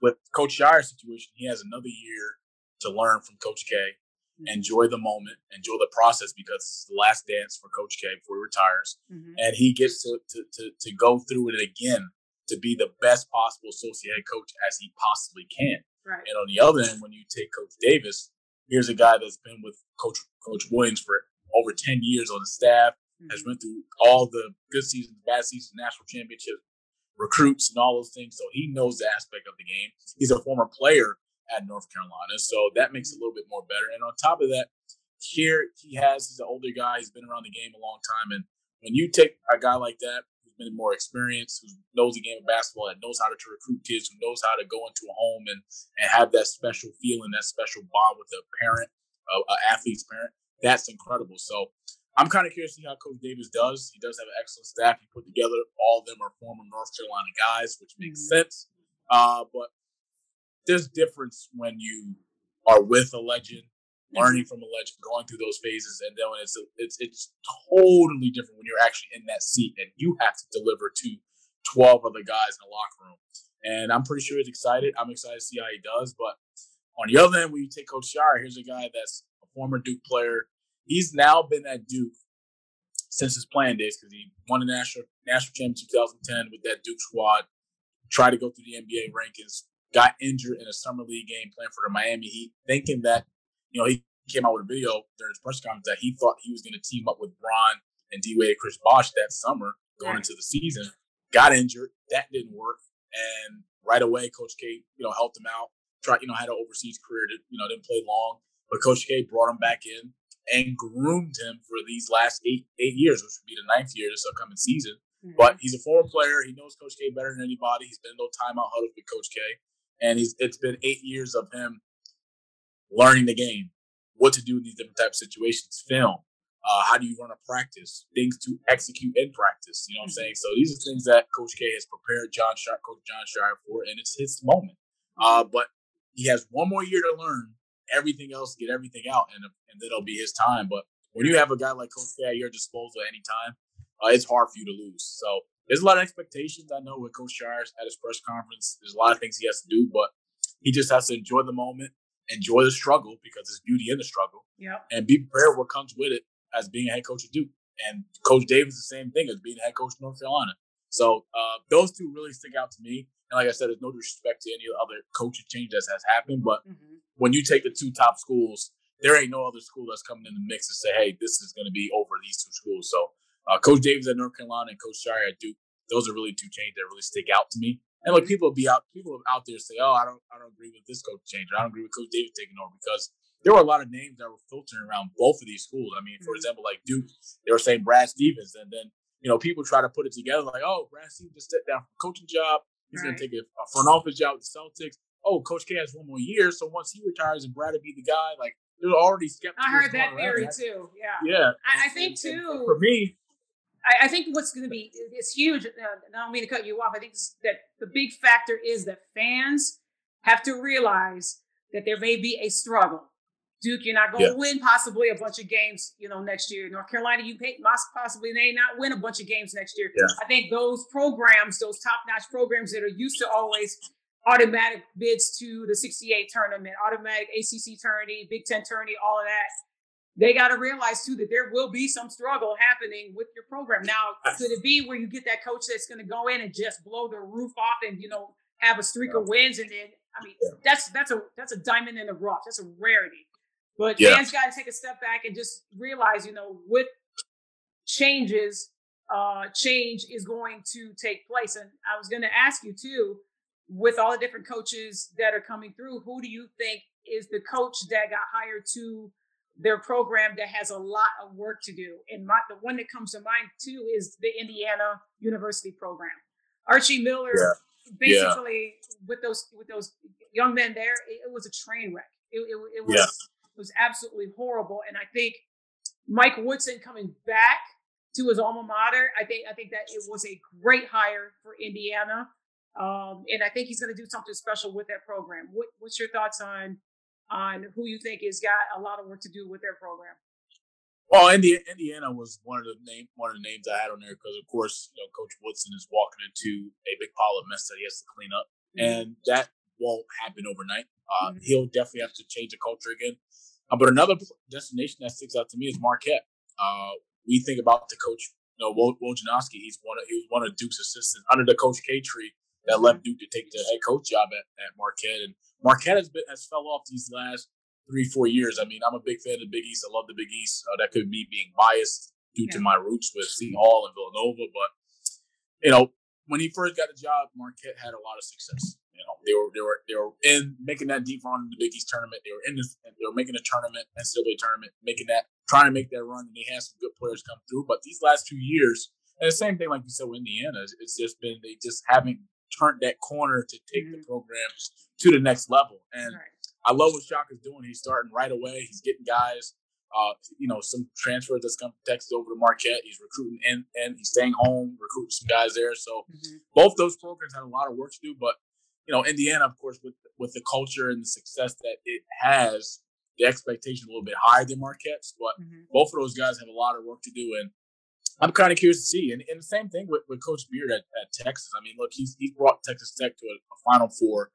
with Coach Scheyer's situation, he has another year to learn from Coach K enjoy the moment, enjoy the process because it's the last dance for Coach K before he retires, mm-hmm. and he gets to, to, to to go through it again to be the best possible associate head coach as he possibly can. Right. And on the other end, when you take Coach Davis, here's a guy that's been with Coach Coach Williams for over ten years on the staff, mm-hmm. has went through all the good seasons, bad seasons, national championships, recruits, and all those things. So he knows the aspect of the game. He's a former player at North Carolina. So that makes it a little bit more better. And on top of that, here he has, he's an older guy, he's been around the game a long time. And when you take a guy like that, who's been more experienced, who knows the game of basketball, that knows how to, to recruit kids, who knows how to go into a home and, and have that special feeling, that special bond with a parent, a, a athlete's parent. That's incredible. So I'm kind of curious to see how Coach Davis does. He does have an excellent staff he put together. All of them are former North Carolina guys, which makes mm-hmm. sense. Uh, but there's difference when you are with a legend, learning mm-hmm. from a legend, going through those phases, and then when it's a, it's it's totally different when you're actually in that seat and you have to deliver to 12 other guys in the locker room. And I'm pretty sure he's excited. I'm excited to see how he does. But on the other end, when you take Coach Scheyer, here's a guy that's a former Duke player he's now been at Duke since his playing days because he won the national national championship 2010 with that Duke squad. Tried to go through the NBA rankings, got injured in a summer league game playing for the Miami Heat, thinking that you know he came out with a video during his press conference that he thought he was going to team up with Bron and D Wade, Chris Bosh that summer going into the season. Got injured, that didn't work, and right away, Coach K, you know, helped him out. Tried, you know, had an overseas career, that, you know, didn't play long, but Coach K brought him back in and groomed him for these last eight eight years, which would be the ninth year this upcoming season. Mm-hmm. But he's a former player. He knows Coach K better than anybody. He's been in no timeout huddles with Coach K, and he's it's been eight years of him learning the game, what to do in these different types of situations, film. Uh, how do you run a practice? Things to execute in practice. You know what I'm saying? So these are things that Coach K has prepared John Scheyer, Coach John Scheyer for, and it's his moment. Uh, but he has one more year to learn everything else, get everything out, and and it'll be his time. But when you have a guy like Coach K at your disposal anytime, uh, it's hard for you to lose. So there's a lot of expectations. I know with Coach Scheyer at his press conference, there's a lot of things he has to do, but he just has to enjoy the moment, enjoy the struggle because there's beauty in the struggle, yeah, and be prepared what comes with it as being a head coach of Duke. And Coach Davis, the same thing as being a head coach of North Carolina. So uh, those two really stick out to me. And like I said, there's no disrespect to any other coaching change that has happened, but mm-hmm when you take the two top schools, there ain't no other school that's coming in the mix to say, hey, this is going to be over these two schools. So uh, Coach Davis at North Carolina and Coach Scheyer at Duke, those are really two changes that really stick out to me. And like people be out, people out there say, oh, I don't, I don't agree with this coach change. I don't agree with Coach Davis taking over because there were a lot of names that were filtering around both of these schools. I mean, for mm-hmm. example, like Duke, they were saying Brad Stevens, and then you know people try to put it together like, oh, Brad Stevens just stepped down from coaching job. He's right. going to take a, a front office job with the Celtics oh, Coach K has one more year, so once he retires and Brad will be the guy, like there's already skeptics. I heard that theory too. Yeah. Yeah. I, I think too. For me, I, I think what's going to be it's huge. Uh, I don't mean to cut you off. I think that the big factor is that fans have to realize that there may be a struggle. Duke, you're not going to yeah. win possibly a bunch of games, you know, next year. North Carolina, you possibly may not win a bunch of games next year. Yeah. I think those programs, those top-notch programs that are used to always automatic bids to the 68 tournament, automatic ACC tourney, Big Ten tourney, all of that. They got to realize too that there will be some struggle happening with your program. Now, could it be where you get that coach that's going to go in and just blow the roof off and you know have a streak of wins and then I mean that's that's a that's a diamond in the rough. That's a rarity. But yeah. fans got to take a step back and just realize, you know, with changes, uh, change is going to take place. And I was going to ask you too with all the different coaches that are coming through, who do you think is the coach that got hired to their program that has a lot of work to do? And my, the one that comes to mind too is the Indiana University program. Archie Miller, yeah. basically yeah. with those with those young men there, it, it was a train wreck. It, it, it was yeah. it was absolutely horrible. And I think Mike Woodson coming back to his alma mater, I think I think that it was a great hire for Indiana. Um, and I think he's going to do something special with that program. What, what's your thoughts on on who you think has got a lot of work to do with their program? Well, Indiana, Indiana was one of the name one of the names I had on there because, of course, you know, Coach Woodson is walking into a big pile of mess that he has to clean up, mm-hmm. and that won't happen overnight. Uh, mm-hmm. He'll definitely have to change the culture again. Uh, but another destination that sticks out to me is Marquette. Uh, we think about the coach, you know, Wojciechowski. He's one of he was one of Duke's assistants under the Coach K tree that left Duke to take the head coach job at, at Marquette. And Marquette has been has fell off these last three, four years. I mean, I'm a big fan of the Big East. I love the Big East. Uh, that could be being biased due yeah. to my roots with Seton Hall and Villanova. But, you know, when he first got the job, Marquette had a lot of success. You know, they were they were they were in making that deep run in the Big East tournament. They were in the, they were making a tournament, NCAA tournament, making that trying to make that run, and they had some good players come through. But these last two years, and the same thing like you said with Indiana, it's just been they just haven't turned that corner to take mm-hmm. the program to the next level. And right. I love what Shaka's doing. He's starting right away. He's getting guys. Uh, you know, some transfers that's come from Texas over to Marquette. He's recruiting and and he's staying home, recruiting some guys there. So mm-hmm. both those programs had a lot of work to do. But you know, Indiana, of course, with with the culture and the success that it has, the expectation a little bit higher than Marquette's. But mm-hmm. both of those guys have a lot of work to do, and I'm kind of curious to see. And, and the same thing with, with Coach Beard at, at Texas. I mean, look, he's he's brought Texas Tech to a, a Final Four.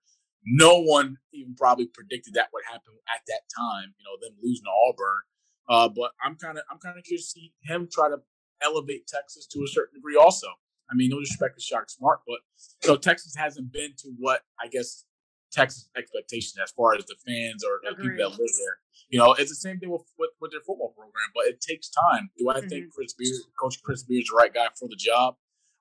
No one even probably predicted that would happen at that time. You know, them losing to Auburn. Uh, but I'm kind of I'm kind of curious to see him try to elevate Texas to a certain degree. Also, I mean, no disrespect to Shaka Smart, but so Texas hasn't been to what I guess Texas expectation as far as the fans or the people that live there. You know, it's the same thing with, with, with their football program, but it takes time. Do I mm-hmm. think Chris Beard, Coach Chris Beard, is the right guy for the job?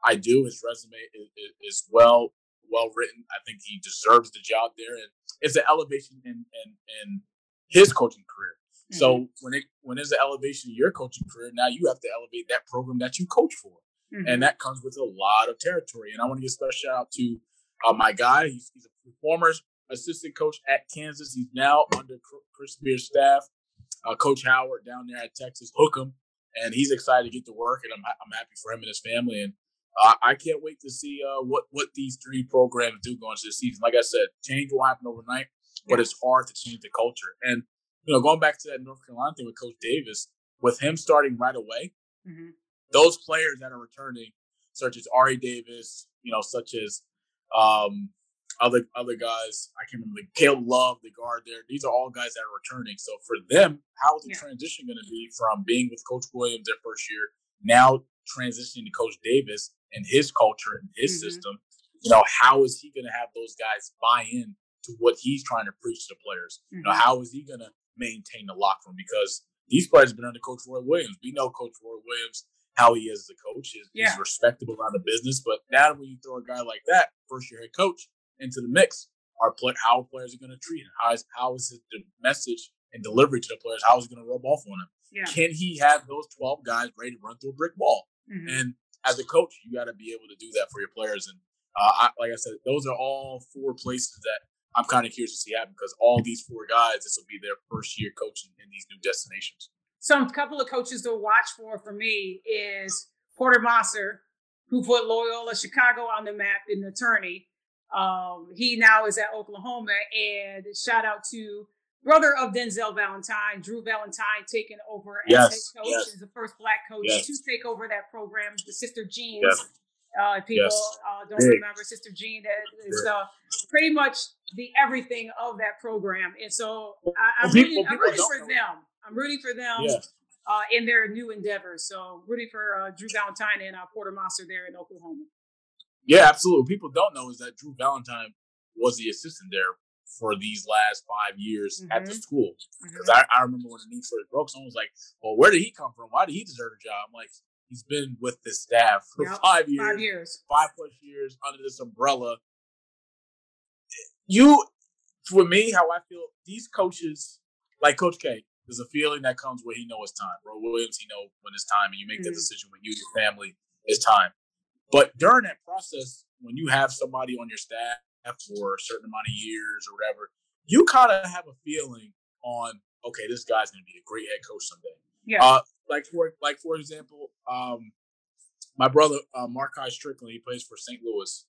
I do. His resume is, is, well well written. I think he deserves the job there, and it's an elevation in in, in his coaching career. Mm-hmm. So when it when there's an elevation in your coaching career, now you have to elevate that program that you coach for, mm-hmm. and that comes with a lot of territory. And I want to give a special shout out to uh, my guy. He's, he's a former assistant coach at Kansas. He's now under Chris Beard's staff. Uh, coach Howard down there at Texas, hook him, and he's excited to get to work. And I'm I'm happy for him and his family. And uh, I can't wait to see uh, what what these three programs do going into the season. Like I said, change will happen overnight, but it's hard to change the culture. And you know, going back to that North Carolina thing with Coach Davis, with him starting right away, mm-hmm. those players that are returning, such as RJ Davis, you know, such as um, other other guys, I can't remember, like Caleb Love, the guard there. These are all guys that are returning. So for them, how is the yeah. transition going to be from being with Coach Williams their first year, now transitioning to Coach Davis and his culture and his mm-hmm. system? You know, how is he going to have those guys buy in to what he's trying to preach to the players? Mm-hmm. You know, mm-hmm. how is he going to maintain the locker room? Because these players have been under Coach Roy Williams. We know Coach Roy Williams how he is as a coach. He's, yeah. he's respectable around the business. But now when you throw a guy like that, first year head coach, into the mix, our play, how players are going to treat him. How is how is the message and delivery to the players? How is it going to rub off on him? Yeah. Can he have those twelve guys ready to run through a brick wall? Mm-hmm. And as a coach, you got to be able to do that for your players. And uh, I, like I said, those are all four places that I'm kind of curious to see happen because all these four guys, this will be their first year coaching in these new destinations. Some couple of coaches to watch for for me is Porter Moser, who put Loyola Chicago on the map, an attorney. Um, he now is at Oklahoma, and shout out to brother of Denzel Valentine, Drew Valentine, taking over as yes, head coach, yes. the first black coach yes. to take over that program. The Sister Jeans, yes. uh, people uh, don't Big. remember Sister Jean. That is uh, pretty much the everything of that program, and so I, am well, rooting, I'm rooting for them. I'm rooting for them. Uh, in their new endeavors. So rooting for uh, Drew Valentine and uh, Porter Moser there in Oklahoma. Yeah, absolutely. What people don't know is that Drew Valentine was the assistant there for these last five years mm-hmm. at the mm-hmm. school. Because mm-hmm. I, I, remember when the knee first broke, someone was like, "Well, where did he come from? Why did he deserve a job?" I'm like, "He's been with the staff for yep. five years, five years, five plus years under this umbrella." You, for me, how I feel, these coaches, like Coach K, there's a feeling that comes where he knows it's time. Roy Williams, he know when it's time, and you make mm-hmm. that decision when you your family, it's time. But during that process, when you have somebody on your staff for a certain amount of years or whatever, you kind of have a feeling on, okay, this guy's going to be a great head coach someday. Yeah. Uh, like for like for example, um, my brother uh, Markai Strickland, he plays for St. Louis.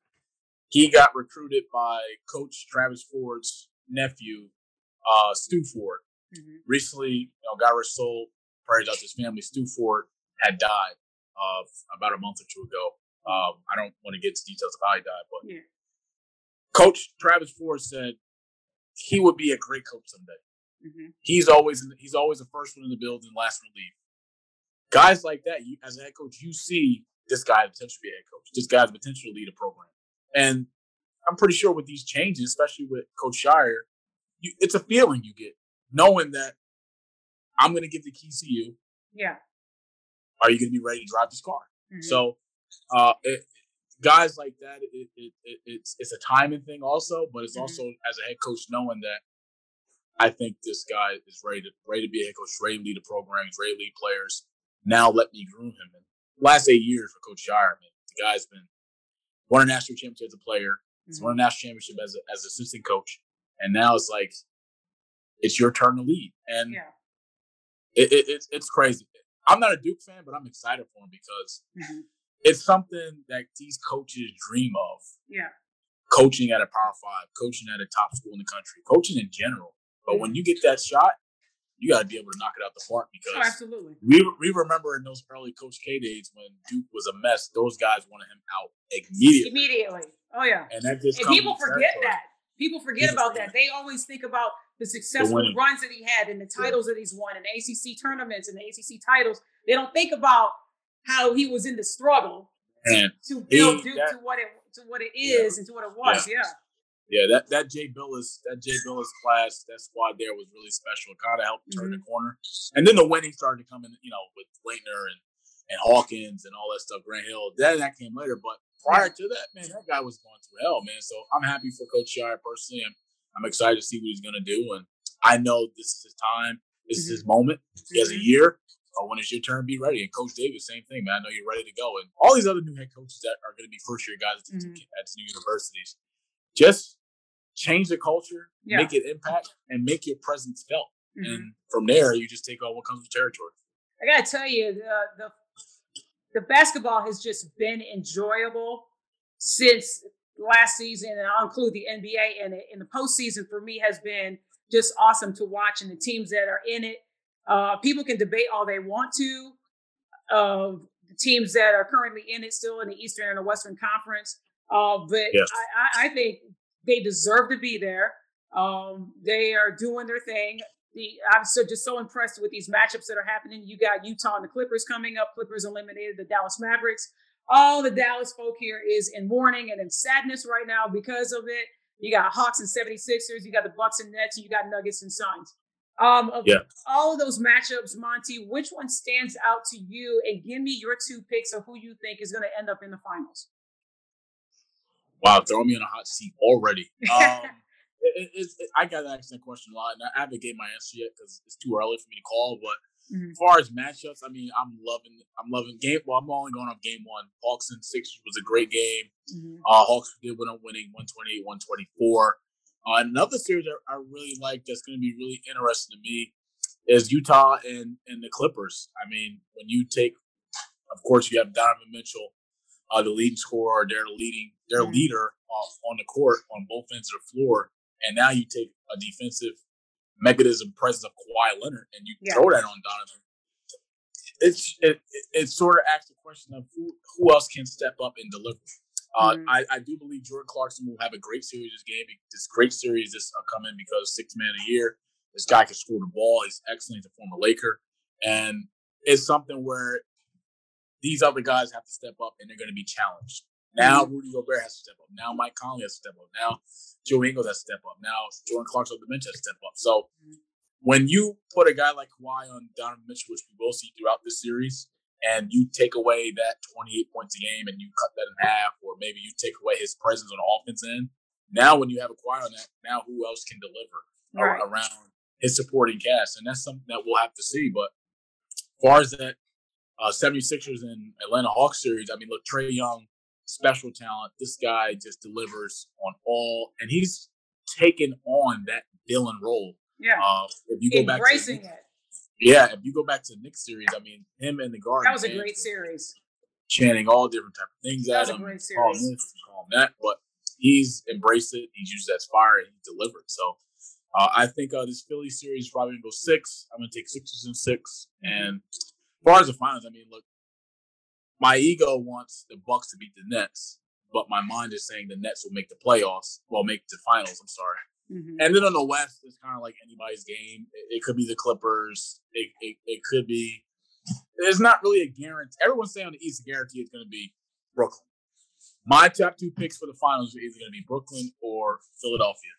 He got recruited by Coach Travis Ford's nephew, uh, Stu Ford. Mm-hmm. Recently, you know, got soul. Prayers out to his family. Stu Ford had died uh, about a month or two ago. Um, I don't want to get to details of how he died, but yeah. Coach Travis Ford said he would be a great coach someday. Mm-hmm. He's always he's always the first one in the building, last one to leave. Guys like that, you, as a head coach, you see this guy potentially be a head coach. This guy's potential to lead a program, and I'm pretty sure with these changes, especially with Coach Scheyer, you, it's a feeling you get knowing that I'm going to give the keys to you. Yeah. Are you going to be ready to drive this car? Mm-hmm. So uh, it, guys like that, it, it, it, it's it's a timing thing also, but it's mm-hmm. also as a head coach knowing that I think this guy is ready to ready to be a head coach, ready to lead the program, ready to lead players. Now let me groom him. And last eight years for Coach Scheyer, man, the guy's been won a national championship as a player. He's mm-hmm. won a national championship as a, as assistant coach, and now it's like it's your turn to lead, and Yeah. it, it, it's it's crazy. I'm not a Duke fan, but I'm excited for him because hmm it's something that these coaches dream of. Yeah. Coaching at a Power Five, coaching at a top school in the country, coaching in general. But when mm-hmm. you get that shot, you got to be able to knock it out the park Oh, because absolutely. we we remember in those early Coach K days when Duke was a mess, those guys wanted him out immediately, Immediately. Oh yeah. and that just And people forget that. People forget People about that. They always think about the successful winning. runs that he had and the titles that he's won and the ACC tournaments and the ACC titles. They don't think about how he was in the struggle And to build He- Duke that- to what it to what it Yeah. and to what it was. Yeah. yeah, that that Jay Bilas, that Jay Bilas class, that squad there was really special. It kind of helped turn the Mm-hmm. corner, and then the winning started to come in. You know, with Laettner and and Hawkins and all that stuff, Grant Hill. That that came later, but prior to that, man, that guy was going through hell, man. So I'm happy for Coach Scheyer personally. I'm, I'm excited to see what he's going to do, and I know this is his time. This is his moment. He has a Mhm. year. Or when it's your turn, be ready. And Coach Davis, same thing, man. I know you're ready to go. And all these other new head coaches that are going to be first year guys Mhm. at new universities, just change the culture, Yeah. make it impact, and make your presence felt. Mhm. And from there, you just take on what comes with territory. I gotta tell you, the, the the basketball has just been enjoyable since last season, and I'll include the NBA in it. In the postseason, for me, has been just awesome to watch, and the teams that are in it. Uh, people can debate all they want to of the teams that are currently in it, still in the Eastern and the Western Conference. Uh, but Yes. I, I, I think they deserve to be there. Um, they are doing their thing the I'm so just so impressed with these matchups that are happening. You got Utah and the Clippers coming up. Clippers eliminated the Dallas Mavericks. All the Dallas folk here is in mourning and in sadness right now because of it. You got Hawks and 76ers, you got the Bucks and Nets, and you got Nuggets and Suns. Um, of Yeah. all of those matchups, Monty, which one stands out to you? And give me your two picks of who you think is going to end up in the finals. Wow, throw me on a hot seat already. Um, it, it, it, I got asked that question a lot, and I haven't gave my answer yet because it's too early for me to call. But Mhm. as far as matchups, I mean, I'm loving, I'm loving game. Well, I'm only going off game one. Hawks and Sixers was a great game. Uh, Hawks did win up winning 128, 124. Uh, another series that I really like that's going to be really interesting to me is Utah and, and the Clippers. I mean, when you take, of course, you have Donovan Mitchell, uh, the leading scorer, they're leading, their Mhm. leader uh, on the court on both ends of the floor, and now you take a defensive mechanism presence of Kawhi Leonard and you Yeah. throw that on Donovan. It's it, it, it sort of asks the question of who who else can step up and deliver. Uh, Mhm. I, I do believe Jordan Clarkson will have a great series this game. This great series this coming because six man a year. This guy can score the ball. He's excellent. He's a former Laker, and it's something where these other guys have to step up and they're going to be challenged. Now Rudy Gobert has to step up. Now Mike Conley has to step up. Now Joe Ingles has to step up. Now Jordan Clarkson on the bench has to step up. So when you put a guy like Kawhi on Donovan Mitchell, which we will see throughout this series, and you take away that 28 points a game and you cut that in half, or maybe you take away his presence on the offense end, now when you have a Kawhi on that, now who else can deliver Right. around his supporting cast? And that's something that we'll have to see. But as far as that uh, 76ers and Atlanta Hawks series, I mean, look, Trae Young, special talent. This guy just delivers on all, and he's taken on that villain role. Yeah. Uh, if you go back to Embracing it. Yeah, if you go back to the Knicks series, I mean, him and the guard That was a great series. chanting all different type of things That at was a him, great call series. this, call that, but he's embraced it. He's used that as fire and he delivered. So uh, I think uh, this Philly series probably gonna go six. I'm gonna take Sixers and 6 Mm-hmm. And as far as the finals, I mean, look, my ego wants the Bucks to beat the Nets, but my mind is saying the Nets will make the playoffs. Well, make the finals. I'm sorry. Mhm. And then on the West, it's kind of like anybody's game. It, it could be the Clippers. It, it, it could be. There's not really a guarantee. Everyone's saying on the East, the guarantee is going to be Brooklyn. My top two picks for the finals are either going to be Brooklyn or Philadelphia.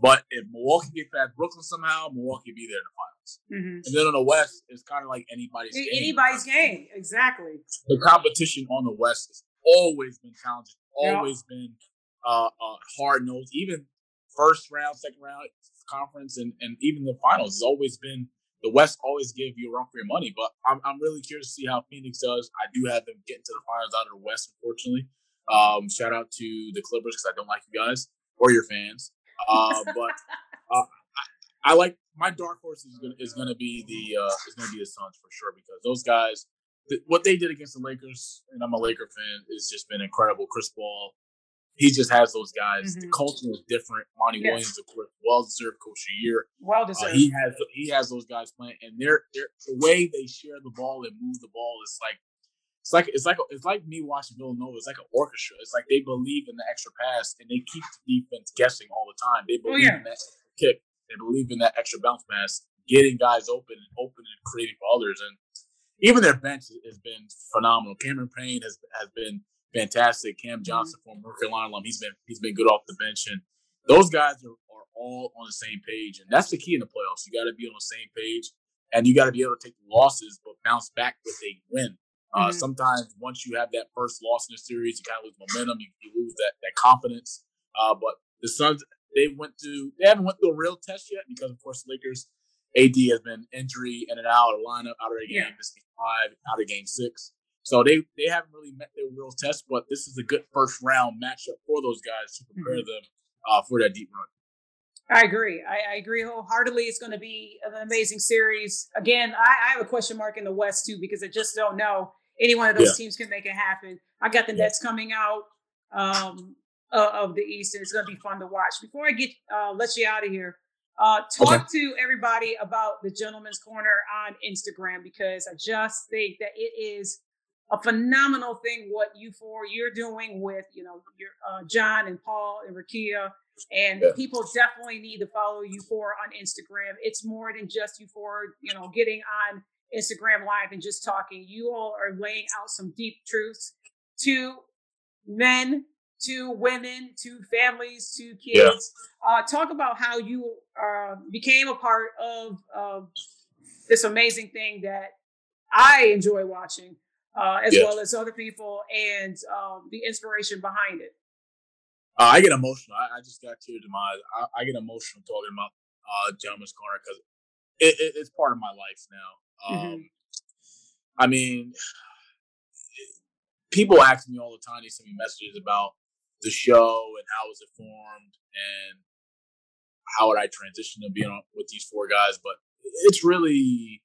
But if Milwaukee gets past Brooklyn somehow, Milwaukee be there in the finals. Mhm. And then on the West, it's kind of like anybody's game. Anybody's game. Exactly. The competition on the West has always been challenging, Yeah. always been uh, uh, hard nosed. Even first round, second round conference, and, and even the finals has always been the West. Always give you a run for your money. But I'm I'm really curious to see how Phoenix does. I do have them getting to the finals out of the West, unfortunately. Um, shout out to the Clippers because I don't like you guys or your fans. Uh, but uh, I, I like my dark horse is gonna is gonna be the uh, is gonna be the Suns for sure because those guys, th- what they did against the Lakers, and I'm a Laker fan, has just been incredible. Chris Paul, he just has those guys. The Mhm. culture is different. Monty Yes. Williams, of course, well deserved coach of the year. Well Uh, deserved. he has he has those guys playing, and they're, they're the way they share the ball and move the ball is like it's like it's like it's like me watching Villanova. It's like an orchestra. It's like they believe in the extra pass and they keep the defense guessing all the time. They Oh, believe yeah. in that extra kick. They believe in that extra bounce pass, getting guys open and open and creating for others. And even their bench has been phenomenal. Cameron Payne has has been fantastic. Cam Johnson from North Carolina alum, he's been he's been good off the bench, and those guys are, are all on the same page, and that's the key in the playoffs. You got to be on the same page, and you got to be able to take losses but bounce back with a win. Uh, Mhm. Sometimes once you have that first loss in the series, you kind of lose momentum. You, you lose that that confidence. Uh, but the Suns, they went to they haven't went through a real test yet because of course the Lakers. AD has been injury in and out of lineup, out of game. Yeah. Game five, out of game six. So they they haven't really met their real test, but this is a good first round matchup for those guys to prepare them uh, for that deep run. I agree. I, I agree wholeheartedly. It's going to be an amazing series. Again, I, I have a question mark in the West too because I just don't know any one of those teams can make it happen. I got the Yeah. Nets coming out um, uh, of the East, and it's going to be fun to watch. Before I get uh, let you out of here, uh, talk to everybody about the Gentleman's Corner on Instagram because I just think that it is a phenomenal thing what you four you're doing with you know your uh, John and Paul and Rakia and Yeah. people definitely need to follow you four on Instagram. It's more than just you four, you know, getting on Instagram live and just talking. You all are laying out some deep truths to men, to women, to families, to Yeah. kids. Uh, talk about how you uh, became a part of of this amazing thing that I enjoy watching, uh, as Yes. well as other people, and um, the inspiration behind it. Uh, I get emotional. I, I just got tears in my eyes. I, I get emotional talking about uh, Gentleman's Corner because it, it, it's part of my life now. Um, Mhm. I mean, people ask me all the time. They send me messages about the show and how was it formed and how would I transition to being on with these four guys. But it's really,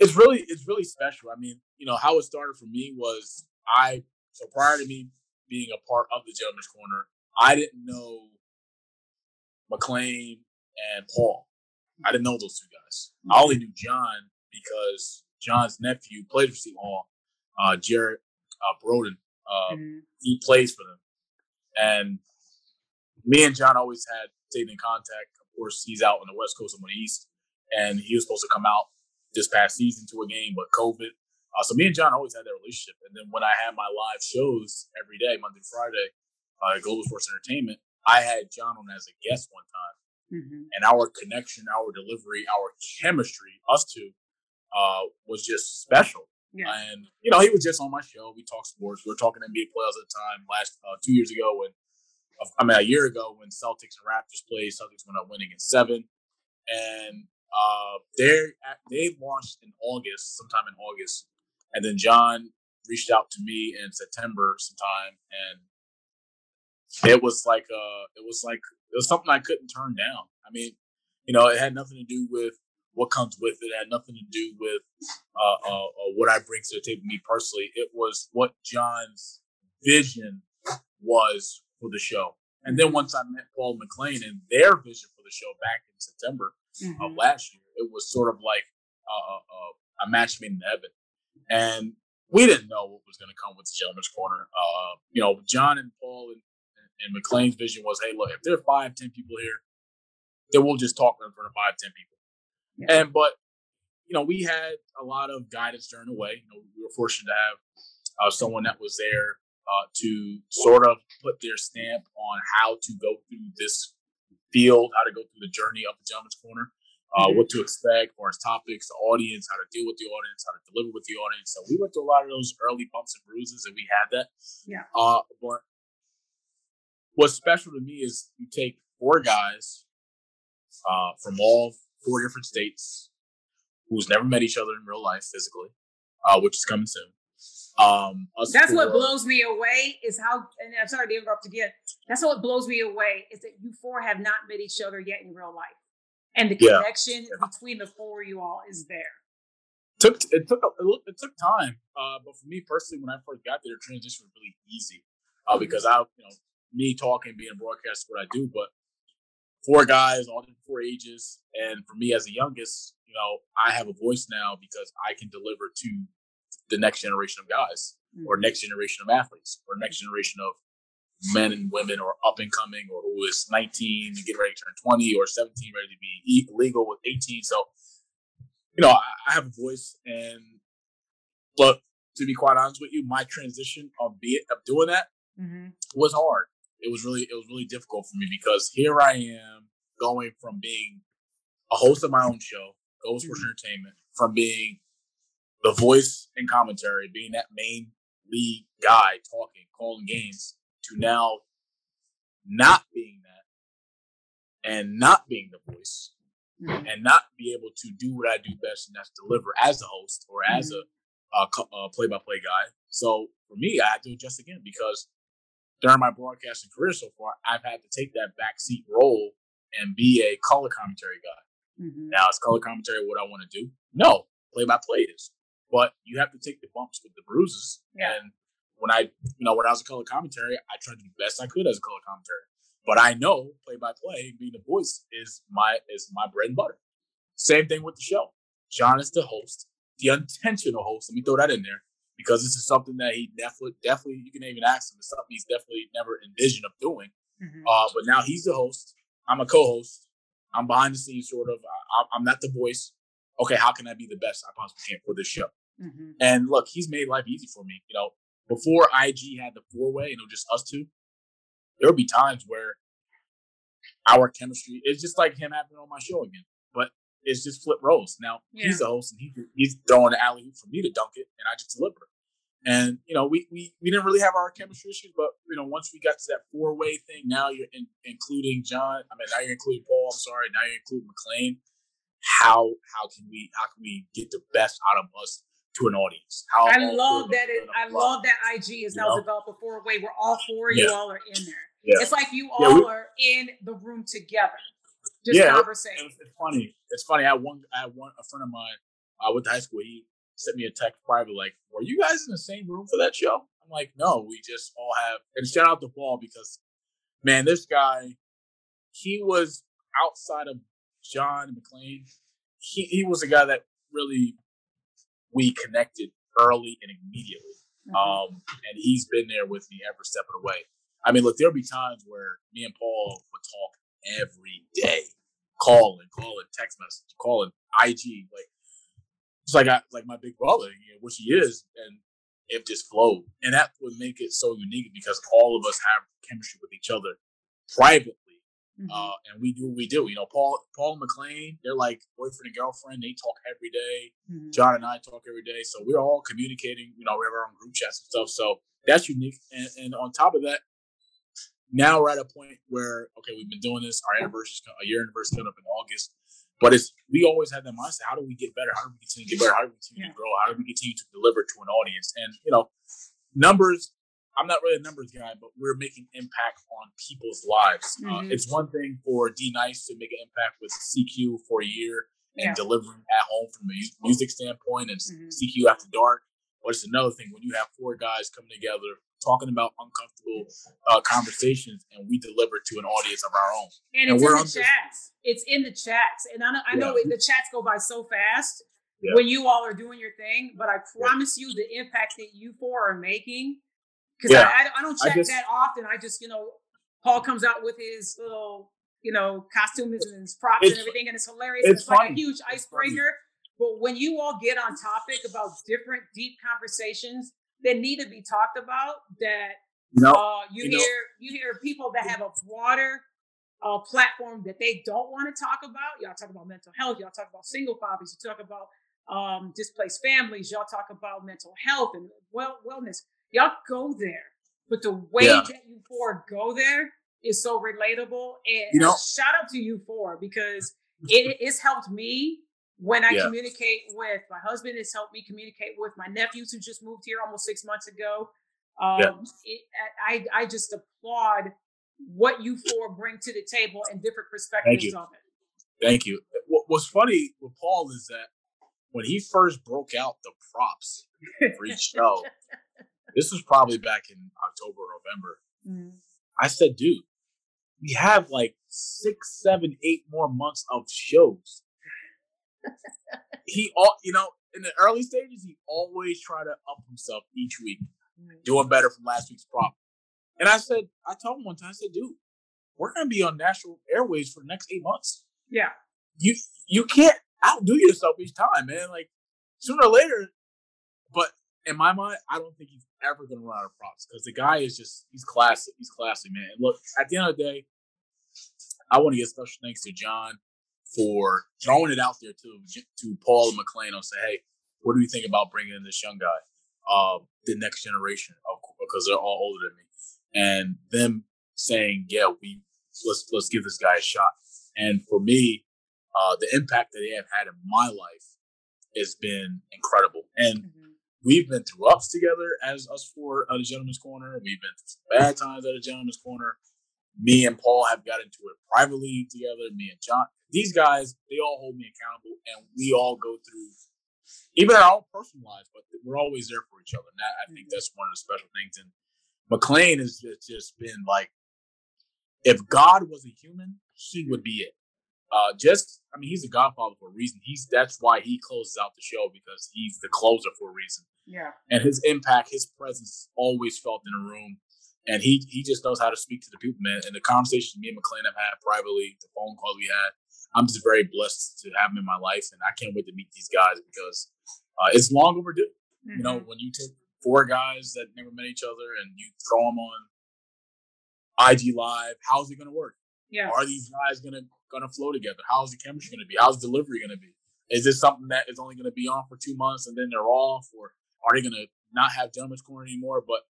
it's really, it's really special. I mean, you know, how it started for me was I. So prior to me being a part of the Gentleman's Corner, I didn't know McLean and Paul. I didn't know those two guys. I only knew John because John's nephew played for Seton Hall, uh, Jared uh, Rhoden. Uh, Mhm. he plays for them. And me and John always had stayed in contact. Of course, he's out on the West Coast, I'm on the East, and he was supposed to come out this past season to a game, but COVID. Uh, so me and John always had that relationship. And then when I had my live shows every day, Monday, Friday, uh, at Global Sports Entertainment, I had John on as a guest one time Mhm. and our connection, our delivery, our chemistry, us two, uh, was just special. Yeah. And you know, he was just on my show. We talked sports. We were talking NBA playoffs at the time. Last uh, two years ago, when I mean a year ago, when Celtics and Raptors played, Celtics went up winning in seven, and uh, they they launched in August, sometime in August, and then John reached out to me in September sometime, and it was like uh, it was like it was something I couldn't turn down. I mean, you know, it had nothing to do with what comes with it. It had nothing to do with uh, uh, uh, what I bring to the table, me personally. It was what John's vision was for the show. And then once I met Paul McLean and their vision for the show back in September of Mhm. last year, it was sort of like uh, uh, uh, a match made in heaven. And we didn't know what was going to come with the Gentleman's Corner. Uh, you know, John and Paul and, and McLean's vision was, hey, look, if there are five, ten people here, then we'll just talk in front of five, ten people. Yeah. And but you know, we had a lot of guidance during the way. You know, we were fortunate to have uh, someone that was there uh, to sort of put their stamp on how to go through this field, how to go through the journey of the Gentleman's Corner, uh, Mhm. what to expect for its topics, the audience, how to deal with the audience, how to deliver with the audience. So we went through a lot of those early bumps and bruises, and we had that. Yeah. Uh, but what's special to me is you take four guys uh, from all four different states who's never met each other in real life physically, uh, which is coming soon. Um, That's what blows me away is how, and I'm sorry to interrupt again. That's what blows me away is that you four have not met each other yet in real life. and the Yeah. connection between the four of you all is there. took it took a, it took time. Uh, but for me personally, when I first got there, the transition was really easy uh, because I, you know, me talking, being a broadcaster, what I do, but four guys, all different four ages, and for me as the youngest, you know, I have a voice now because I can deliver to the next generation of guys or mm. next generation of athletes or next mm. generation of men and women or up and coming or who is 19 and getting ready to turn 20 or 17 ready to be legal with 18 so you know I, have a voice and look to be quite honest with you my transition of being of doing that Mm-hmm. was hard. It was really it was really difficult for me because here i am going from being a host of my own show go sports mm-hmm. entertainment from being the voice and commentary being that main lead guy talking calling games to now not being that and not being the voice Mhm. and not be able to do what I do best, and that's deliver as a host or as a, a a play-by-play guy. So for me, I had to adjust again because during my broadcasting career so far, I've had to take that backseat role and be a color commentary guy. Mm-hmm. Now, is color commentary what I want to do? No, play-by-play is. But you have to take the bumps with the bruises. Yeah. And when I, you know, when I was a color commentary, I tried to do the best I could as a color commentary. But I know play-by-play, being the voice, is my is my bread and butter. Same thing with the show. John is the host, the intentional host. Let me throw that in there because this is something that he definitely, definitely, you can even ask him. It's something he's definitely never envisioned of doing. Mm-hmm. Uh, but now he's the host. I'm a co-host. I'm behind the scenes, sort of. I, I'm not the voice. Okay, how can I be the best I possibly can for this show? Mm-hmm. And look, he's made life easy for me. You know, before IG had the four way, you know, just us two, there would be times where our chemistry is just like him happening on my show again. But it's just flip roles. Now he's the host and he, he's throwing the alley for me to dunk it, and I just deliver. And you know, we we we didn't really have our chemistry issues, but you know, once we got to that four way thing, now you're in, including John. I mean, now you're including Paul. I'm sorry, now you're including McLean. How how can we how can we get the best out of us to an audience? How I love that. It, I gonna love that IG is You now developed a four way where all four of you Yeah. all are in there. Yeah. It's like you Yeah, all we- are in the room together, just Yeah. conversating. It's, it's funny. It's funny. I had one. I had one. A friend of mine uh, with high school. He sent me a text private, like, "Were you guys in the same room for that show?" I'm like, "No, we just all have." And shout out to Paul because, man, this guy, he was outside of John McLean. He he was a guy that really we connected early and immediately. Mhm. Um, and he's been there with me every step of the way. I mean, look, there'll be times where me and Paul would talk every day, calling, calling, text message, calling, IG, like it's like I like my big brother, you know, which he is, and it just flowed, and that would make it so unique because all of us have chemistry with each other privately, Mhm. uh, and we do what we do. You know, Paul, Paul and McLean, they're like boyfriend and girlfriend. They talk every day. Mhm. John and I talk every day, so we're all communicating. You know, we have our own group chats and stuff. So that's unique. And, and on top of that, now we're at a point where okay, we've been doing this. Our anniversary, is a year anniversary coming up in August. But it's we always have that mindset. How do we get better? How do we continue to get better? How do we continue Yeah. to grow? How do we continue to deliver to an audience? And you know, numbers. I'm not really a numbers guy, but we're making impact on people's lives. Uh, Mhm. it's one thing for D Nice to make an impact with CQ for a year and Yeah. delivering at home from a music standpoint and Mhm. CQ after dark. But it's another thing when you have four guys coming together talking about uncomfortable uh, conversations and we deliver to an audience of our own. And And it's in the chats. It's in the chats. And I know, I know Yeah. the chats go by so fast Yeah. when you all are doing your thing, but I promise you the impact that you four are making. Because Yeah. I, I, I don't I check just- that often. I just, you know, Paul comes out with his little, you know, costumes and his props and everything, and it's hilarious. it's It's, like a huge icebreaker. But when you all get on topic about different deep conversations that need to be talked about, that You know, uh, you, you know- hear you hear people that have a broader uh, platform that they don't want to talk about. Y'all talk about mental health. Y'all talk about single fathers. You talk about um, displaced families. Y'all talk about mental health and well wellness. Y'all go there, but the way Yeah. that you four go there is so relatable. And You know- shout out to you four because it it's helped me when I Yeah. communicate with my husband. It's helped me communicate with my nephews who just moved here almost six months ago. Um, Yeah. it, I I just applaud what you four bring to the table and different perspectives of it. Thank you. What, what's funny with Paul is that when he first broke out the props for each show, this was probably back in October or November. Mhm. I said, dude, we have like six, seven, eight more months of shows. he all you know, in the early stages, he always tried to up himself each week, doing better from last week's prop. And I said, I told him one time, I said, dude, we're gonna be on national airways for the next eight months. Yeah. You you can't outdo yourself each time, man. Like sooner or later, but in my mind, I don't think he's ever gonna run out of props because the guy is just he's classic. He's classy, man. And look, at the end of the day, I want to give special thanks to John for throwing it out there to to Paul and McLean and say, hey, what do you think about bringing in this young guy, uh, the next generation, of because they're all older than me, and them saying, yeah, we let's let's give this guy a shot. And for me, uh, the impact that they have had in my life has been incredible. And Mhm. We've been through ups together as us four at the Gentleman's Corner. We've been through some bad times at a Gentleman's Corner. Me and Paul have got into it privately together. Me and John. These guys, they all hold me accountable, and we all go through, even our own personal lives, but we're always there for each other. And that, I think mm-hmm. that's one of the special things. And McLean has just, just been like, if God was a human, he would be it. Uh, just, I mean, he's a godfather for a reason. He's that's why he closes out the show because he's the closer for a reason Yeah. and his impact, his presence always felt in a room. And he he just knows how to speak to the people, man. And the conversations me and McLean have had privately, the phone calls we had, I'm just very blessed to have him in my life, and I can't wait to meet these guys because uh, it's long overdue. You know, Mhm. when you take four guys that never met each other and you throw them on IG Live, how's it going to work? Yeah. Are these guys gonna gonna flow together? How's the chemistry gonna be? How's delivery gonna be? Is this something that is only gonna be on for two months and then they're off, or are they gonna not have gentlemen's corner anymore? But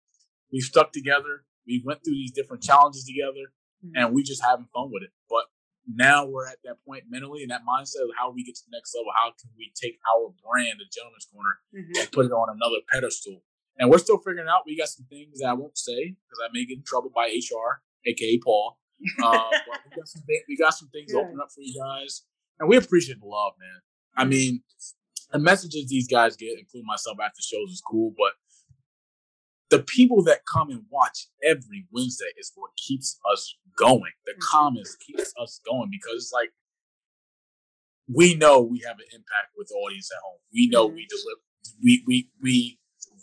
we've stuck together. We went through these different challenges together, Mhm. and we just having fun with it. But now we're at that point mentally and that mindset of how we get to the next level. How can we take our brand, the gentleman's corner, Mhm. and put it on another pedestal? And we're still figuring out. We got some things that I won't say because I may get in trouble by HR, aka Paul. Uh, we got some things, we got some things Good. open up for you guys, and we appreciate the love, man. I mean, the messages these guys get, including myself after shows, is cool, but the people that come and watch every Wednesday is what keeps us going. The Mhm. comments keeps us going because it's like we know we have an impact with the audience at home. We know Mhm. we deliver. We we we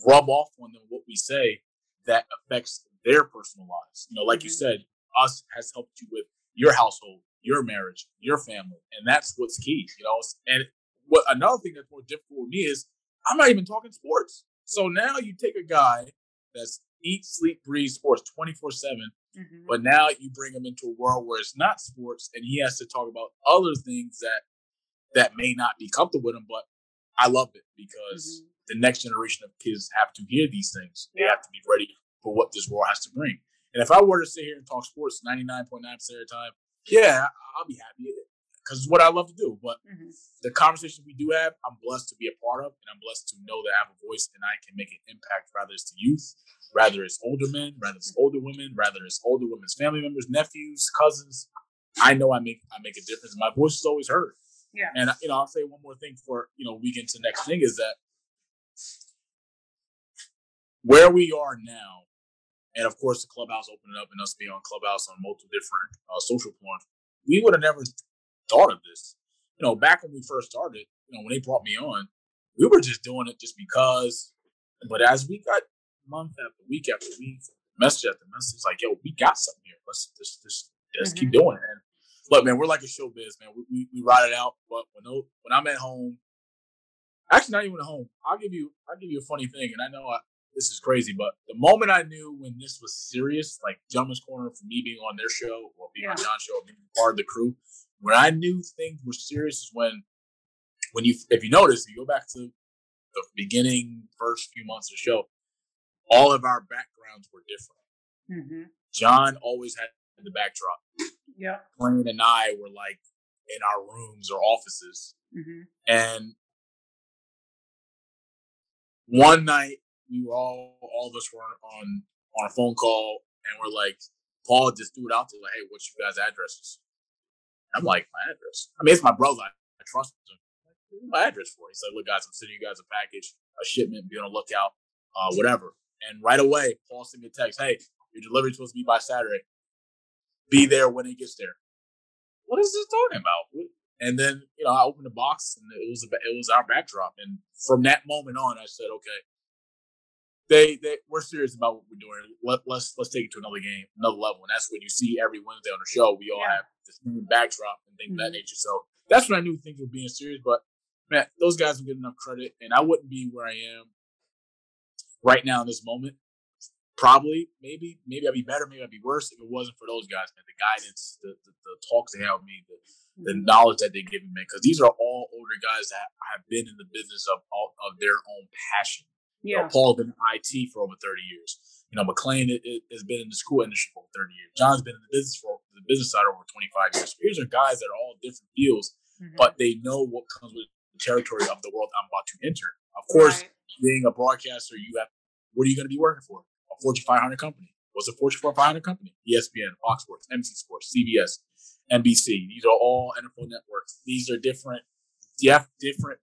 rub off on them what we say that affects their personal lives. You know, like you Mhm. said, us has helped you with your household, your marriage, your family, and that's what's key. You know, and what another thing that's more difficult for me is I'm not even talking sports. So now you take a guy that's eat, sleep, breathe sports 24 seven, Mhm. but now you bring him into a world where it's not sports, and he has to talk about other things that that may not be comfortable with him. But I love it because Mhm. the next generation of kids have to hear these things. They have to be ready for what this world has to bring. And if I were to sit here and talk sports 99.9% of the time, yeah, I'll be happy because it's what I love to do. But Mhm. the conversations we do have, I'm blessed to be a part of, and I'm blessed to know that I have a voice and I can make an impact, rather it's to youth, rather it's older men, rather it's older women, rather it's older women's family members, nephews, cousins. I know I make I make a difference. My voice is always heard. Yeah. And you know, I'll say one more thing for you know we get to the next thing is that where we are now, and of course the clubhouse opening up and us being on clubhouse on multiple different uh, social forums, we would have never thought of this. You know, back when we first started, you know, when they brought me on, we were just doing it just because. But as we got month after week after week, message after message, like, yo, we got something here. Let's just just let's keep doing it. And look, man, we're like a show biz, man. We, we, we ride it out. But when when I'm at home, actually not even at home, I'll give you I'll give you a funny thing. And I know I, this is crazy, but the moment I knew when this was serious, like Gentleman's Corner for me being on their show or being on Yeah. John's show or being part of the crew, when I knew things were serious is when when you if you notice, you go back to the beginning first few months of the show, all of our backgrounds were different. Mhm. John always had the backdrop. Yeah. Blaine and I were like in our rooms or offices. Mhm. And one night we were all all of us were on on a phone call and we're like, Paul just threw it out to like, hey, what's you guys' addresses? I'm like, my address. I mean, it's my brother. I, I trust him. My address for. It. He's like, look, guys, I'm sending you guys a package, a shipment. Be on the lookout, uh, whatever. And right away, Paul sent me a text. Hey, your delivery's supposed to be by Saturday. Be there when it gets there. What is this talking about? And then you know, I opened the box and it was a, it was our backdrop. And from that moment on, I said, okay, they they we're serious about what we're doing. Let, let's let's take it to another game, another level. And that's when you see every Wednesday on the show, we all yeah. have this new backdrop and things mm-hmm. of that mm-hmm. nature. So that's when I knew things were being serious. But man, those guys don't get enough credit, and I wouldn't be where I am right now in this moment. Probably, maybe, maybe I'd be better, maybe I'd be worse if it wasn't for those guys, man. The guidance, the the, the talks they have with me, the the mm-hmm. knowledge that they give me, man. Because these are all older guys that have been in the business of of their own passion. Yeah. You know, Paul's been in IT for over 30 years. You know, McLean has been in the school industry for 30 years. John's been in the business for the business side over 25 years. These are guys that are all different fields, mm-hmm. but they know what comes with the territory of the world I'm about to enter. Of course, right. being a broadcaster, you have what are you going to be working for? A Fortune 500 company. What's a Fortune 500 company? ESPN, Fox Sports, NBC Sports, CBS, NBC. These are all NFL networks. These are different. You have different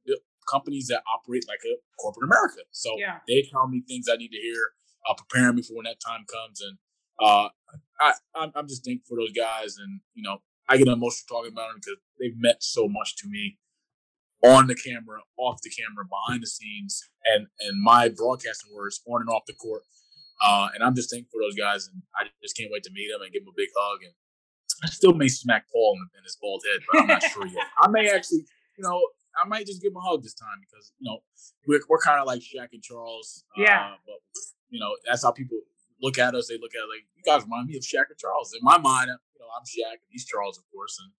companies that operate like a corporate America. So yeah. they tell me things I need to hear, uh, preparing me for when that time comes. And uh, I, I'm, I'm just thankful for those guys. And, you know, I get emotional talking about them because they've meant so much to me on the camera, off the camera, behind the scenes, and and my broadcasting words on and off the court. Uh, and I'm just thankful for those guys, and I just can't wait to meet them and give them a big hug. And I still may smack Paul in, in his bald head, but I'm not sure yet. I may actually, you know, I might just give him a hug this time because you know we're, we're kind of like Shaq and Charles. Yeah. Uh, but you know that's how people look at us. They look at like you guys remind me of Shaq and Charles. In my mind, you know I'm Shaq and he's Charles, of course, and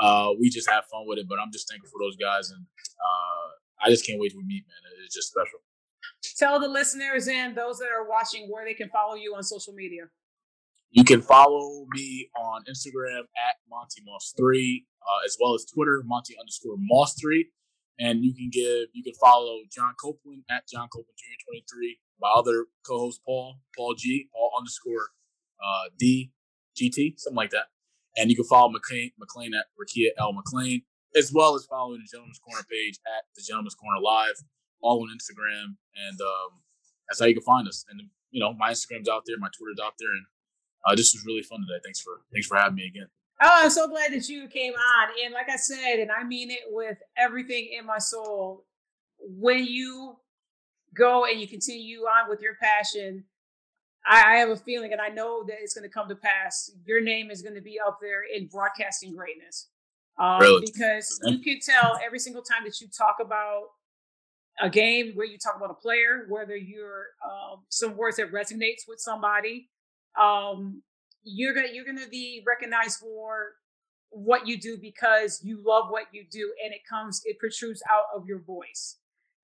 uh, we just have fun with it. But I'm just thankful for those guys, and uh, I just can't wait to meet, man. It's just special. Tell the listeners and those that are watching where they can follow you on social media. You can follow me on Instagram at Monty Moss three, uh, as well as Twitter Monty underscore Moss three, and you can give you can follow John Copeland at John Copeland Junior twenty three. My other co-host Paul Paul G Paul underscore uh, D GT something like that, and you can follow McLean McLean at Rakia L McLean, as well as following the Gentleman's Corner page at the Gentleman's Corner Live, all on Instagram, and um, that's how you can find us. And you know my Instagram's out there, my Twitter's out there, and uh, this was really fun today. Thanks for thanks for having me again. Oh, I'm so glad that you came on. And like I said, and I mean it with everything in my soul, when you go and you continue on with your passion, I, I have a feeling, and I know that it's going to come to pass. Your name is going to be up there in broadcasting greatness. Um, really? Because you can tell every single time that you talk about a game, where you talk about a player, whether you're um, some words that resonates with somebody, um, you're gonna you're gonna be recognized for what you do because you love what you do and it comes it protrudes out of your voice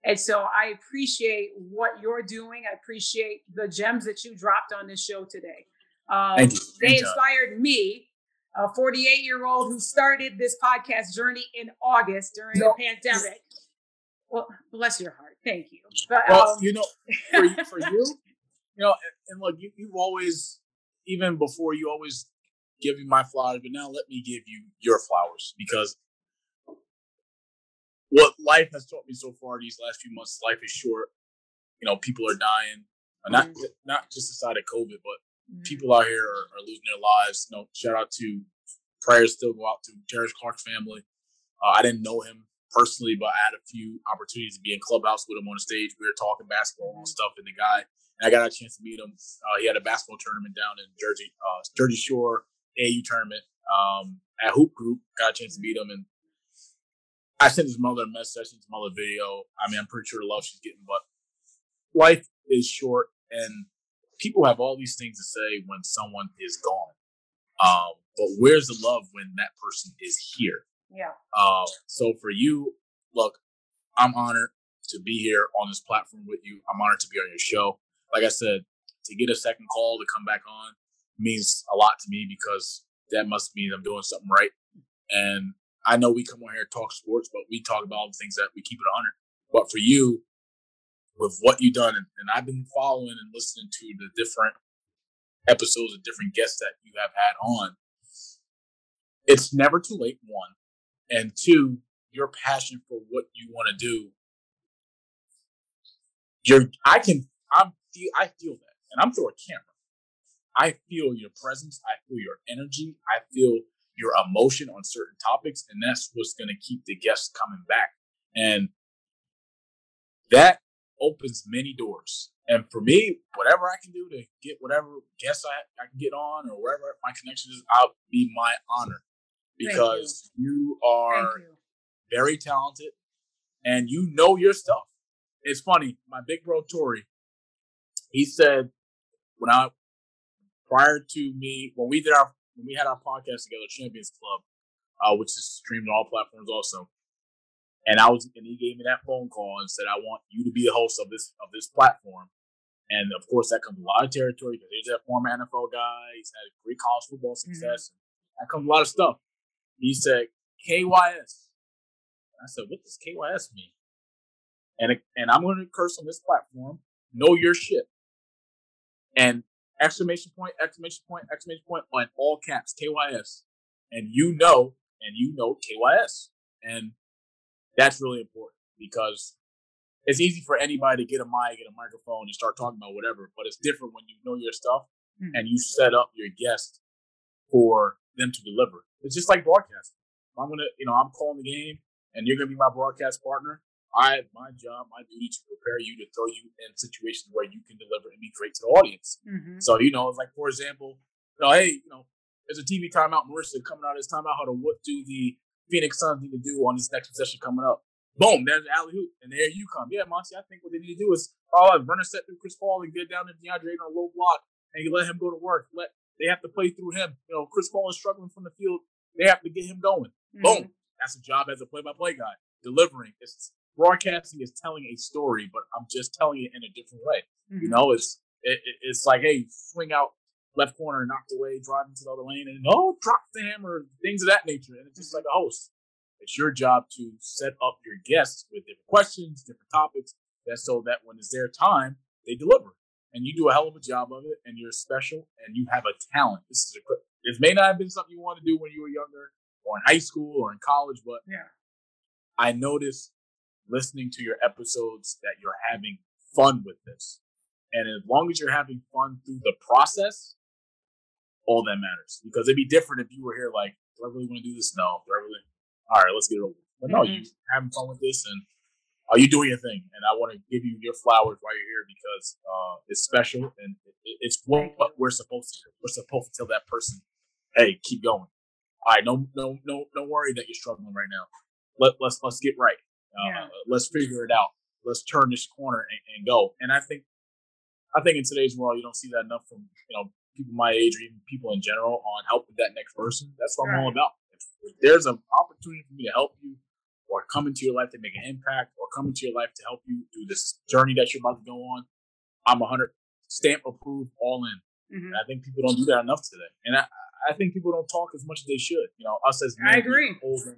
and so i appreciate what you're doing i appreciate the gems that you dropped on this show today um, Thank you. they inspired me a 48 year old who started this podcast journey in august during no. the pandemic well bless your heart thank you but, well um, you know for for you you know and, and look you, you've always even before you always give me my flowers, but now let me give you your flowers because what life has taught me so far these last few months, life is short. You know, people are dying, not mm-hmm. not just aside of COVID, but mm-hmm. people out here are, are, losing their lives. You know, shout out to prayers still go out to Terrence Clarke's family. Uh, I didn't know him personally, but I had a few opportunities to be in clubhouse with him on the stage. We were talking basketball and mm-hmm. stuff, and the guy I got a chance to meet him. Uh, he had a basketball tournament down in Jersey, uh, Jersey Shore AU tournament um, at Hoop Group. Got a chance to meet him, and I sent his mother a message. I sent his mother a video. I mean, I'm pretty sure the love she's getting, but life is short, and people have all these things to say when someone is gone. Um, but where's the love when that person is here? Yeah. Uh, so for you, look, I'm honored to be here on this platform with you. I'm honored to be on your show like I said, to get a second call to come back on means a lot to me because that must mean I'm doing something right. And I know we come on here and talk sports, but we talk about all the things that we keep it 100. But for you, with what you've done, and, and I've been following and listening to the different episodes of different guests that you have had on, it's never too late. One, and two, your passion for what you want to do. You're, I can, I'm, feel, I feel that, and I'm through a camera. I feel your presence. I feel your energy. I feel your emotion on certain topics, and that's what's going to keep the guests coming back. And that opens many doors. And for me, whatever I can do to get whatever guests I, I can get on or wherever my connection is, I'll be my honor because you. you. are you. very talented and you know your stuff. It's funny. My big bro Tori, he said when I prior to me when we did our when we had our podcast together, Champions Club, uh, which is streamed on all platforms also. And I was, and he gave me that phone call and said, "I want you to be the host of this of this platform." And of course, that comes a lot of territory because he's a former NFL guy. He's had great college football mm-hmm. success. Mm-hmm. That comes a lot of stuff. He said KYS. And I said, "What does KYS mean?" And and I'm going to curse on this platform. Know your shit. And exclamation point, exclamation point, exclamation point on all caps, KYS. And you know, and you know KYS. And that's really important because it's easy for anybody to get a mic, get a microphone, and start talking about whatever. But it's different when you know your stuff mm-hmm. and you set up your guest for them to deliver. It's just like broadcasting. I'm gonna, you know, I'm calling the game, and you're gonna be my broadcast partner. I my job, my duty to prepare you to throw you in situations where you can deliver and be great to the audience. Mm-hmm. So you know, it's like for example, you know, hey, you know, there's a TV timeout. Marisa coming out this timeout. How to what do the Phoenix Suns need to do on this next possession coming up? Boom, there's the alley hoop, and there you come. Yeah, Monty, I think what they need to do is oh, run a set through Chris Paul and get down to DeAndre on a low block, and you let him go to work. Let they have to play through him. You know, Chris Paul is struggling from the field. They have to get him going. Mm-hmm. Boom, that's a job as a play-by-play guy. Delivering. It's broadcasting is telling a story, but I'm just telling it in a different way. Mm-hmm. You know, it's it, it's like, hey, swing out left corner, knocked away, drive into the other lane, and oh, drop the hammer, things of that nature. And it's just like a host. It's your job to set up your guests with different questions, different topics, that so that when it's their time, they deliver. And you do a hell of a job of it, and you're special, and you have a talent. This is a this may not have been something you want to do when you were younger, or in high school, or in college, but yeah, I noticed listening to your episodes that you're having fun with this. And as long as you're having fun through the process, all that matters. Because it'd be different if you were here like, do I really want to do this? No. Do I really? All right, let's get it over. But no, mm-hmm. you having fun with this and are you doing your thing? And I want to give you your flowers while you're here because uh, it's special and it's what, what we're supposed to do. We're supposed to tell that person, hey, keep going. All right, no, no, no, don't worry that you're struggling right now. Let let's let's get right. Uh, yeah. Let's figure it out. Let's turn this corner and, and, go. And I think, I think in today's world, you don't see that enough from you know people my age or even people in general on helping that next person. That's what right. I'm all about. If, if there's an opportunity for me to help you, or come into your life to make an impact, or come into your life to help you through this journey that you're about to go on, I'm 100 stamp approved, all in. Mm-hmm. I think people don't do that enough today, and I, I think people don't talk as much as they should. You know, us as men, I agree. We hold, in,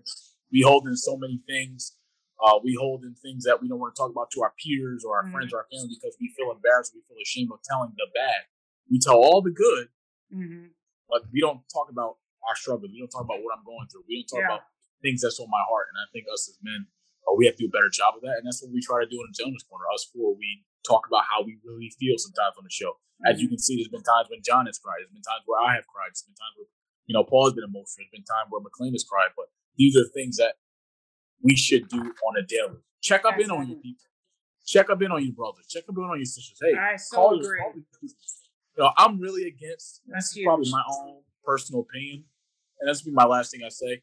we hold in so many things uh, we hold in things that we don't want to talk about to our peers or our mm-hmm. friends or our family because we feel embarrassed. We feel ashamed of telling the bad. We tell all the good, mm-hmm. but we don't talk about our struggles. We don't talk about what I'm going through. We don't talk yeah. about things that's on my heart. And I think us as men, uh, we have to do a better job of that. And that's what we try to do in the Gentleman's Corner. Us four, we talk about how we really feel sometimes on the show. Mm-hmm. As you mm-hmm. can see, there's been times when John has cried. There's been times where I have cried. There's been times where, you know, Paul has been emotional. There's been times where McLean has cried. But these are things that we should do on a daily. Check up in on your people. Check up in on your brothers. Check up in on your sisters. Hey, I so call agree. Your, you know, I'm really against. That's probably my own personal opinion, and that's be my last thing I say.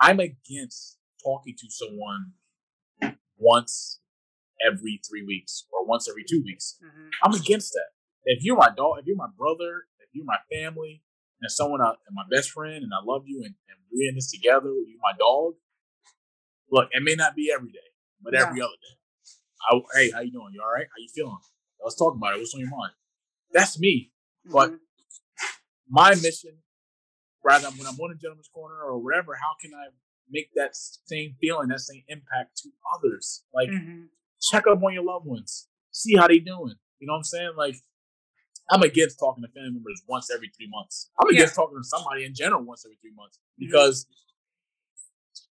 I'm against talking to someone once every three weeks or once every two weeks. Mm-hmm. I'm against that. If you're my dog, if you're my brother, if you're my family, and someone I, and my best friend, and I love you, and, and we're in this together, you're my dog. Look, it may not be every day, but yeah. every other day. I, hey, how you doing? You all right? How you feeling? Let's talk about it. What's on your mind? That's me. Mm-hmm. But my mission, rather when I'm on a gentleman's corner or whatever, how can I make that same feeling, that same impact to others? Like mm-hmm. check up on your loved ones, see how they doing. You know what I'm saying? Like I'm against talking to family members once every three months. I'm Yeah. against talking to somebody in general once every three months because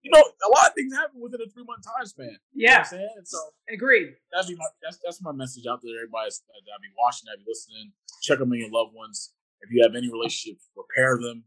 you know a lot of things happen within a three month time span. You know Yeah, I'm saying? So agreed. that'd be my that's that's my message out there. to Everybody that'll be watching, that'll be listening. Check on your loved ones. If you have any relationships, repair them.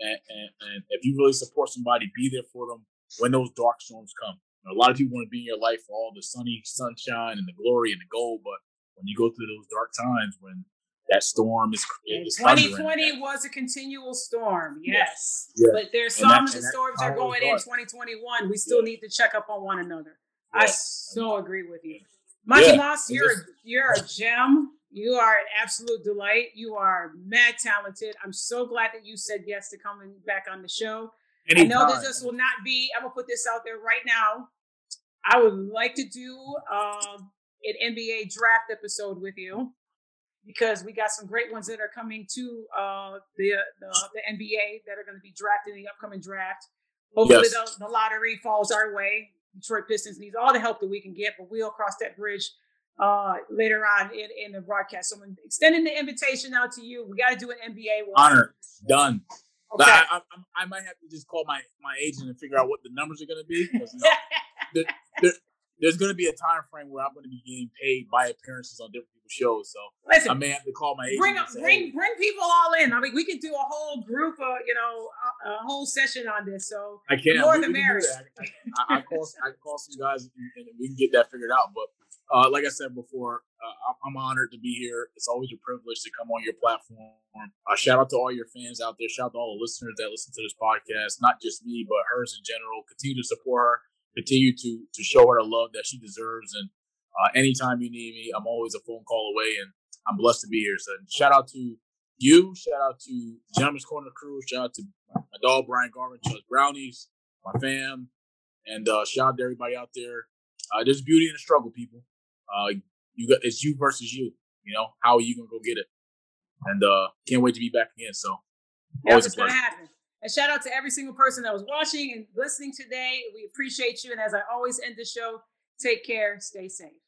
And, and, and if you really support somebody, be there for them when those dark storms come. You know, a lot of people want to be in your life for all the sunny sunshine and the glory and the gold, but when you go through those dark times, when that storm is, is thundering, 2020 was a continual storm, yes. Yeah. But there's some that- of the storms are going in 2021. We still need to check up on one another. I so agree with you. Yeah. Moss, you're just- you're a gem. You are an absolute delight. You are mad talented. I'm so glad that you said yes to coming back on the show. I know Anytime. that this will not be, I'm gonna put this out there right now. I would like to do um, an NBA draft episode with you because we got some great ones that are coming to uh, the, the the NBA that are going to be drafted in the upcoming draft. Hopefully, Yes. the, the lottery falls our way. Detroit Pistons needs all the help that we can get, but we'll cross that bridge uh, later on in, in the broadcast. So I'm extending the invitation out to you. We got to do an NBA one. Honor done. Okay. I, I, I might have to just call my, my agent and figure out what the numbers are going to be. you know, there's going to be a time frame where I'm going to be getting paid by appearances on different people's shows. So Listen, I may have to call my agent. bring say, bring hey, bring people all in. I mean, we can do a whole group of you know a, a whole session on this. So I can't. more we, the merrier. I, I, I call I call some guys and, and we can get that figured out. But uh, like I said before, uh, I'm, I'm honored to be here. It's always a privilege to come on your platform. Uh, shout out to all your fans out there. Shout out to all the listeners that listen to this podcast. Not just me, but hers in general. Continue to support her. Continue to to show her the love that she deserves. And uh, anytime you need me, I'm always a phone call away. And I'm blessed to be here. So shout out to you. Shout out to Gentleman's Corner crew. Shout out to my dog Brian Garvin, Chuck Brownies, my fam, and uh, shout out to everybody out there. Uh, there's beauty in the struggle, people. Uh, you got it's you versus you. You know how are you gonna go get it? And uh, can't wait to be back again. So yeah, always a pleasure. And shout out to every single person that was watching and listening today. We appreciate you. And as I always end the show, take care, stay safe.